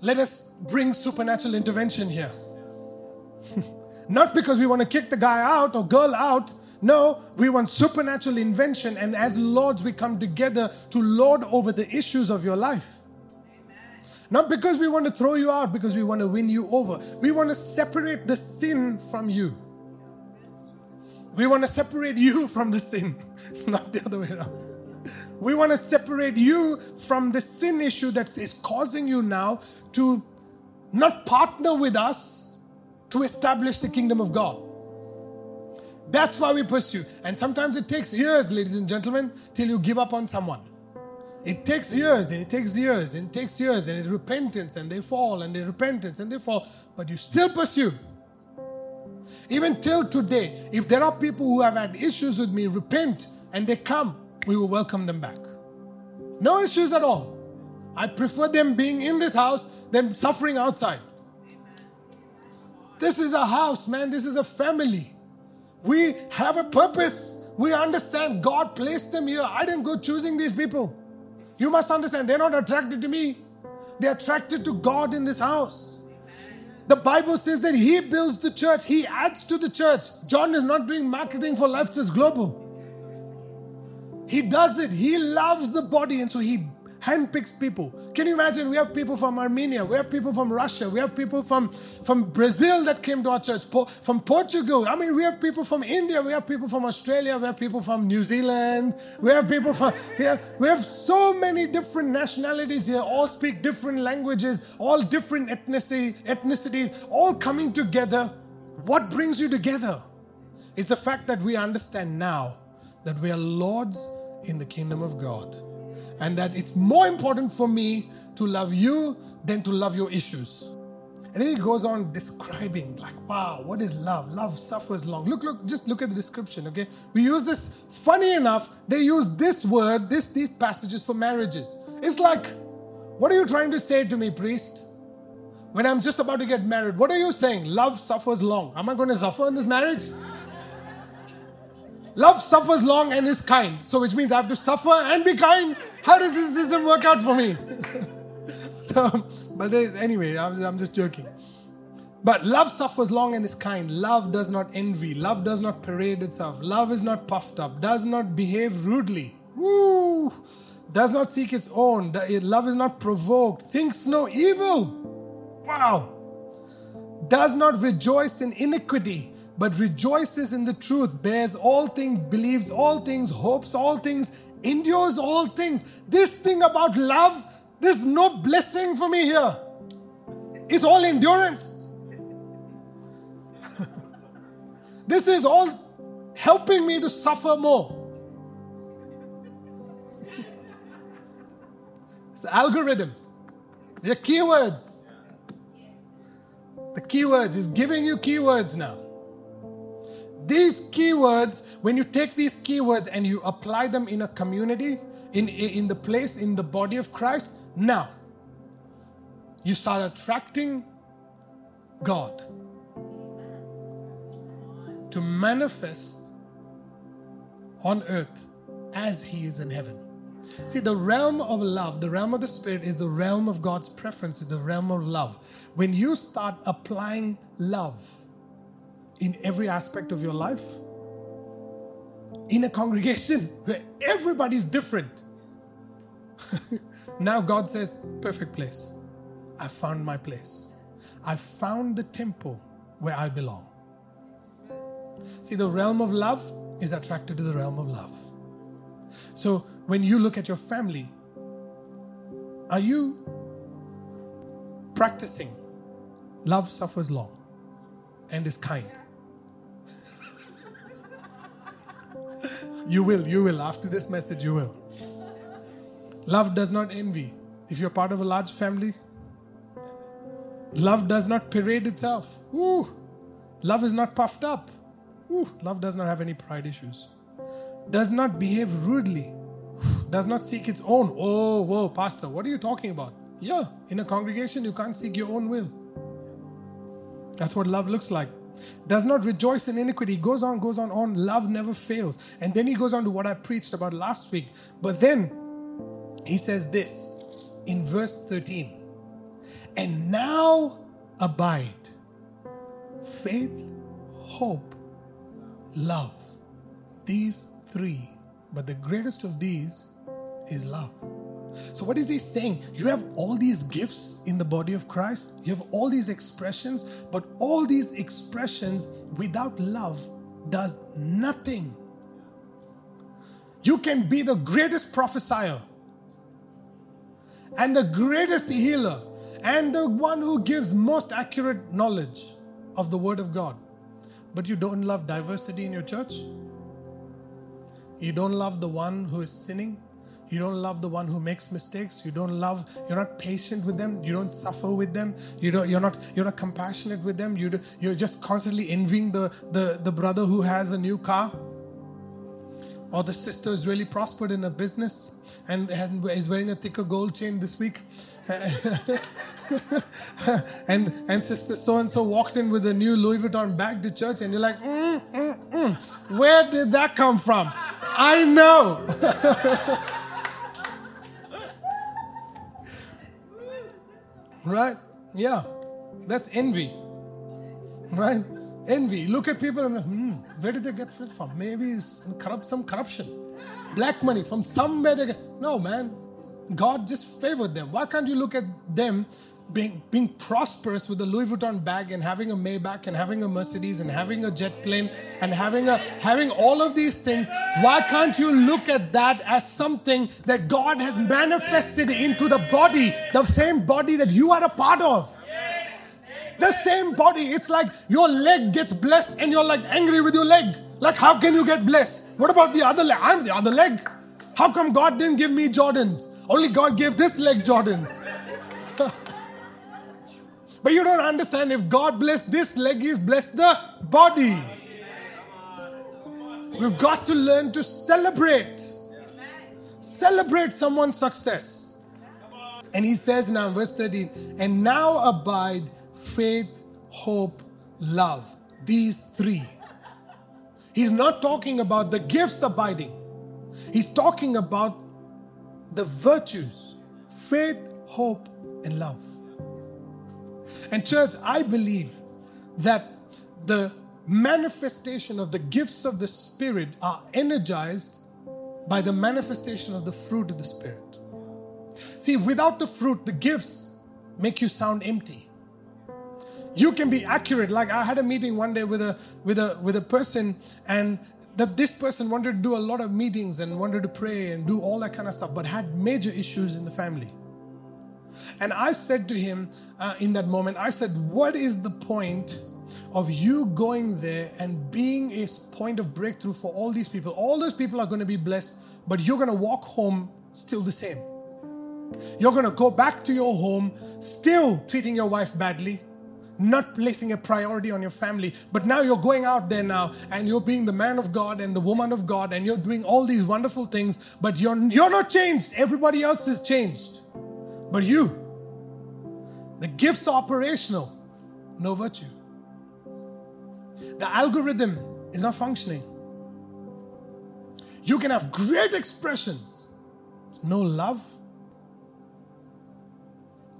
Let us bring supernatural intervention here. Not because we want to kick the guy out or girl out. No, we want supernatural invention. And as Lords, we come together to lord over the issues of your life. Not because we want to throw you out, because we want to win you over. We want to separate the sin from you. We want to separate you from the sin, not the other way around. We want to separate you from the sin issue that is causing you now to not partner with us to establish the kingdom of God. That's why we pursue. And sometimes it takes years, ladies and gentlemen, till you give up on someone. It takes years and it takes years and it takes years and it repentance and they fall and they repentance and they fall, but you still pursue. Even till today, if there are people who have had issues with me, repent and they come, we will welcome them back. No issues at all. I prefer them being in this house than suffering outside. This is a house, man. This is a family. We have a purpose. We understand God placed them here. I didn't go choosing these people. You must understand, they're not attracted to me, they're attracted to God in this house. The Bible says that He builds the church, He adds to the church. John is not doing marketing for Life Church Global. He does it. He loves the body, and so He handpicks people. Can you imagine? We have people from Armenia, we have people from Russia, we have people from, from Brazil that came to our church, po- from Portugal. I mean, we have people from India, we have people from Australia, we have people from New Zealand, we have people from have, we have so many different nationalities here, all speak different languages, all different ethnicity, ethnicities, all coming together. What brings you together is the fact that we understand now that we are lords in the kingdom of God and that it's more important for me to love you than to love your issues. And then he goes on describing, like, wow, what is love? Love suffers long. Look, look, just look at the description, okay? We use this, funny enough, they use this word, this these passages for marriages. It's like, what are you trying to say to me, priest? When I'm just about to get married, what are you saying? Love suffers long. Am I going to suffer in this marriage? Love suffers long and is kind. So, which means I have to suffer and be kind. How does this system work out for me? so, but anyway, I'm, I'm just joking. But love suffers long and is kind. Love does not envy. Love does not parade itself. Love is not puffed up. Does not behave rudely. Woo! Does not seek its own. Love is not provoked. Thinks no evil. Wow. Does not rejoice in iniquity but rejoices in the truth, bears all things, believes all things, hopes all things, endures all things. This thing about love, there's no blessing for me here. It's all endurance. this is all helping me to suffer more. it's the algorithm, the keywords. The keywords is giving you keywords now. These keywords, when you take these keywords and you apply them in a community, in, in the place, in the body of Christ, now you start attracting God to manifest on earth as He is in heaven. See, the realm of love, the realm of the Spirit is the realm of God's preference, is the realm of love. When you start applying love, in every aspect of your life. In a congregation where everybody's different. now God says, perfect place. I found my place. I found the temple where I belong. See, the realm of love is attracted to the realm of love. So when you look at your family, are you practicing love suffers long and is kind? You will, you will. After this message, you will. Love does not envy. If you're part of a large family, love does not parade itself. Ooh. Love is not puffed up. Ooh. Love does not have any pride issues. Does not behave rudely. Does not seek its own. Oh, whoa, Pastor, what are you talking about? Yeah, in a congregation, you can't seek your own will. That's what love looks like does not rejoice in iniquity. Goes on, goes on, on. Love never fails. And then he goes on to what I preached about last week. But then he says this in verse 13 And now abide faith, hope, love. These three. But the greatest of these is love. So, what is he saying? You have all these gifts in the body of Christ, you have all these expressions, but all these expressions without love does nothing. You can be the greatest prophesier and the greatest healer and the one who gives most accurate knowledge of the Word of God. But you don't love diversity in your church? You don't love the one who is sinning? You don't love the one who makes mistakes. You don't love, you're not patient with them. You don't suffer with them. You don't, you're not, you're not compassionate with them. You do, you're just constantly envying the, the, the brother who has a new car. Or the sister is really prospered in a business and, and is wearing a thicker gold chain this week. and and sister so and so walked in with a new Louis Vuitton bag to church, and you're like, mm, mm, mm. where did that come from? I know. right? Yeah, that's envy. Right? Envy. Look at people and hmm, where did they get it from? Maybe some, corrupt, some corruption, black money from somewhere. They get no man. God just favored them. Why can't you look at them being, being prosperous with a Louis Vuitton bag and having a Maybach and having a Mercedes and having a jet plane and having a having all of these things, why can't you look at that as something that God has manifested into the body, the same body that you are a part of? The same body. It's like your leg gets blessed and you're like angry with your leg. Like, how can you get blessed? What about the other leg? I'm the other leg. How come God didn't give me Jordans? Only God gave this leg Jordans. But you don't understand if God blessed this leg, He's blessed the body. We've got to learn to celebrate. Celebrate someone's success. And he says now verse 13, and now abide faith, hope, love. These three. He's not talking about the gifts abiding, he's talking about the virtues faith, hope, and love. And, church, I believe that the manifestation of the gifts of the Spirit are energized by the manifestation of the fruit of the Spirit. See, without the fruit, the gifts make you sound empty. You can be accurate. Like I had a meeting one day with a with a with a person, and that this person wanted to do a lot of meetings and wanted to pray and do all that kind of stuff, but had major issues in the family. And I said to him uh, in that moment, I said, What is the point of you going there and being a point of breakthrough for all these people? All those people are going to be blessed, but you're going to walk home still the same. You're going to go back to your home still treating your wife badly not placing a priority on your family. But now you're going out there now and you're being the man of God and the woman of God and you're doing all these wonderful things, but you're, you're not changed. Everybody else is changed. But you, the gifts are operational, no virtue. The algorithm is not functioning. You can have great expressions, no love.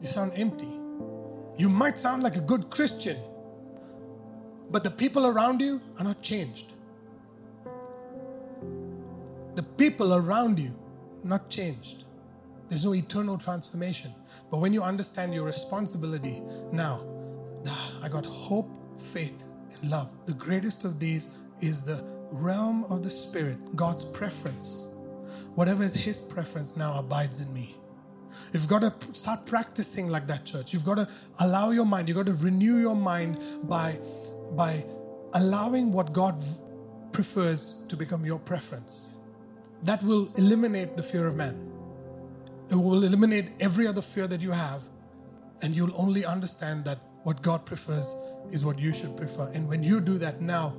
You sound empty. You might sound like a good Christian, but the people around you are not changed. The people around you not changed. There's no eternal transformation. But when you understand your responsibility, now, I got hope, faith, and love. The greatest of these is the realm of the Spirit, God's preference. Whatever is His preference now abides in me. You've got to start practicing like that, church. You've got to allow your mind, you've got to renew your mind by, by allowing what God prefers to become your preference. That will eliminate the fear of man. It will eliminate every other fear that you have, and you'll only understand that what God prefers is what you should prefer. And when you do that now,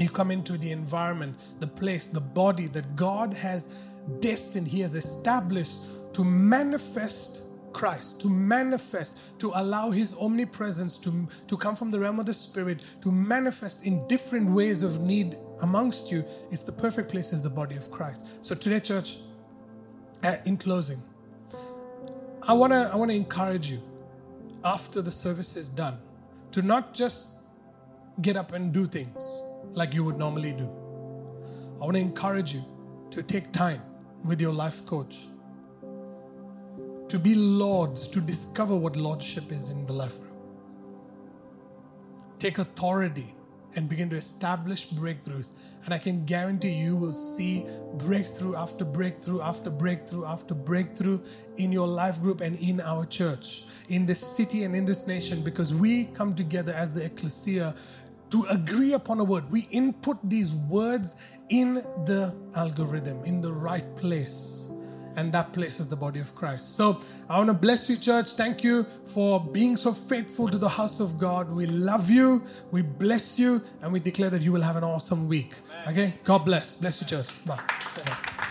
you come into the environment, the place, the body that God has destined, He has established to manifest Christ, to manifest, to allow His omnipresence to, to come from the realm of the Spirit, to manifest in different ways of need amongst you, it's the perfect place is the body of Christ. So today, church, uh, in closing, I wanna I wanna encourage you after the service is done to not just get up and do things like you would normally do. I want to encourage you to take time with your life coach to be lords, to discover what lordship is in the life group. Take authority and begin to establish breakthroughs. And I can guarantee you will see breakthrough after breakthrough after breakthrough after breakthrough in your life group and in our church, in this city and in this nation, because we come together as the ecclesia to agree upon a word. We input these words in the algorithm, in the right place and that place is the body of Christ. So I want to bless you, church. Thank you for being so faithful to the house of God. We love you, we bless you, and we declare that you will have an awesome week. Okay? God bless. Bless you, church. Bye.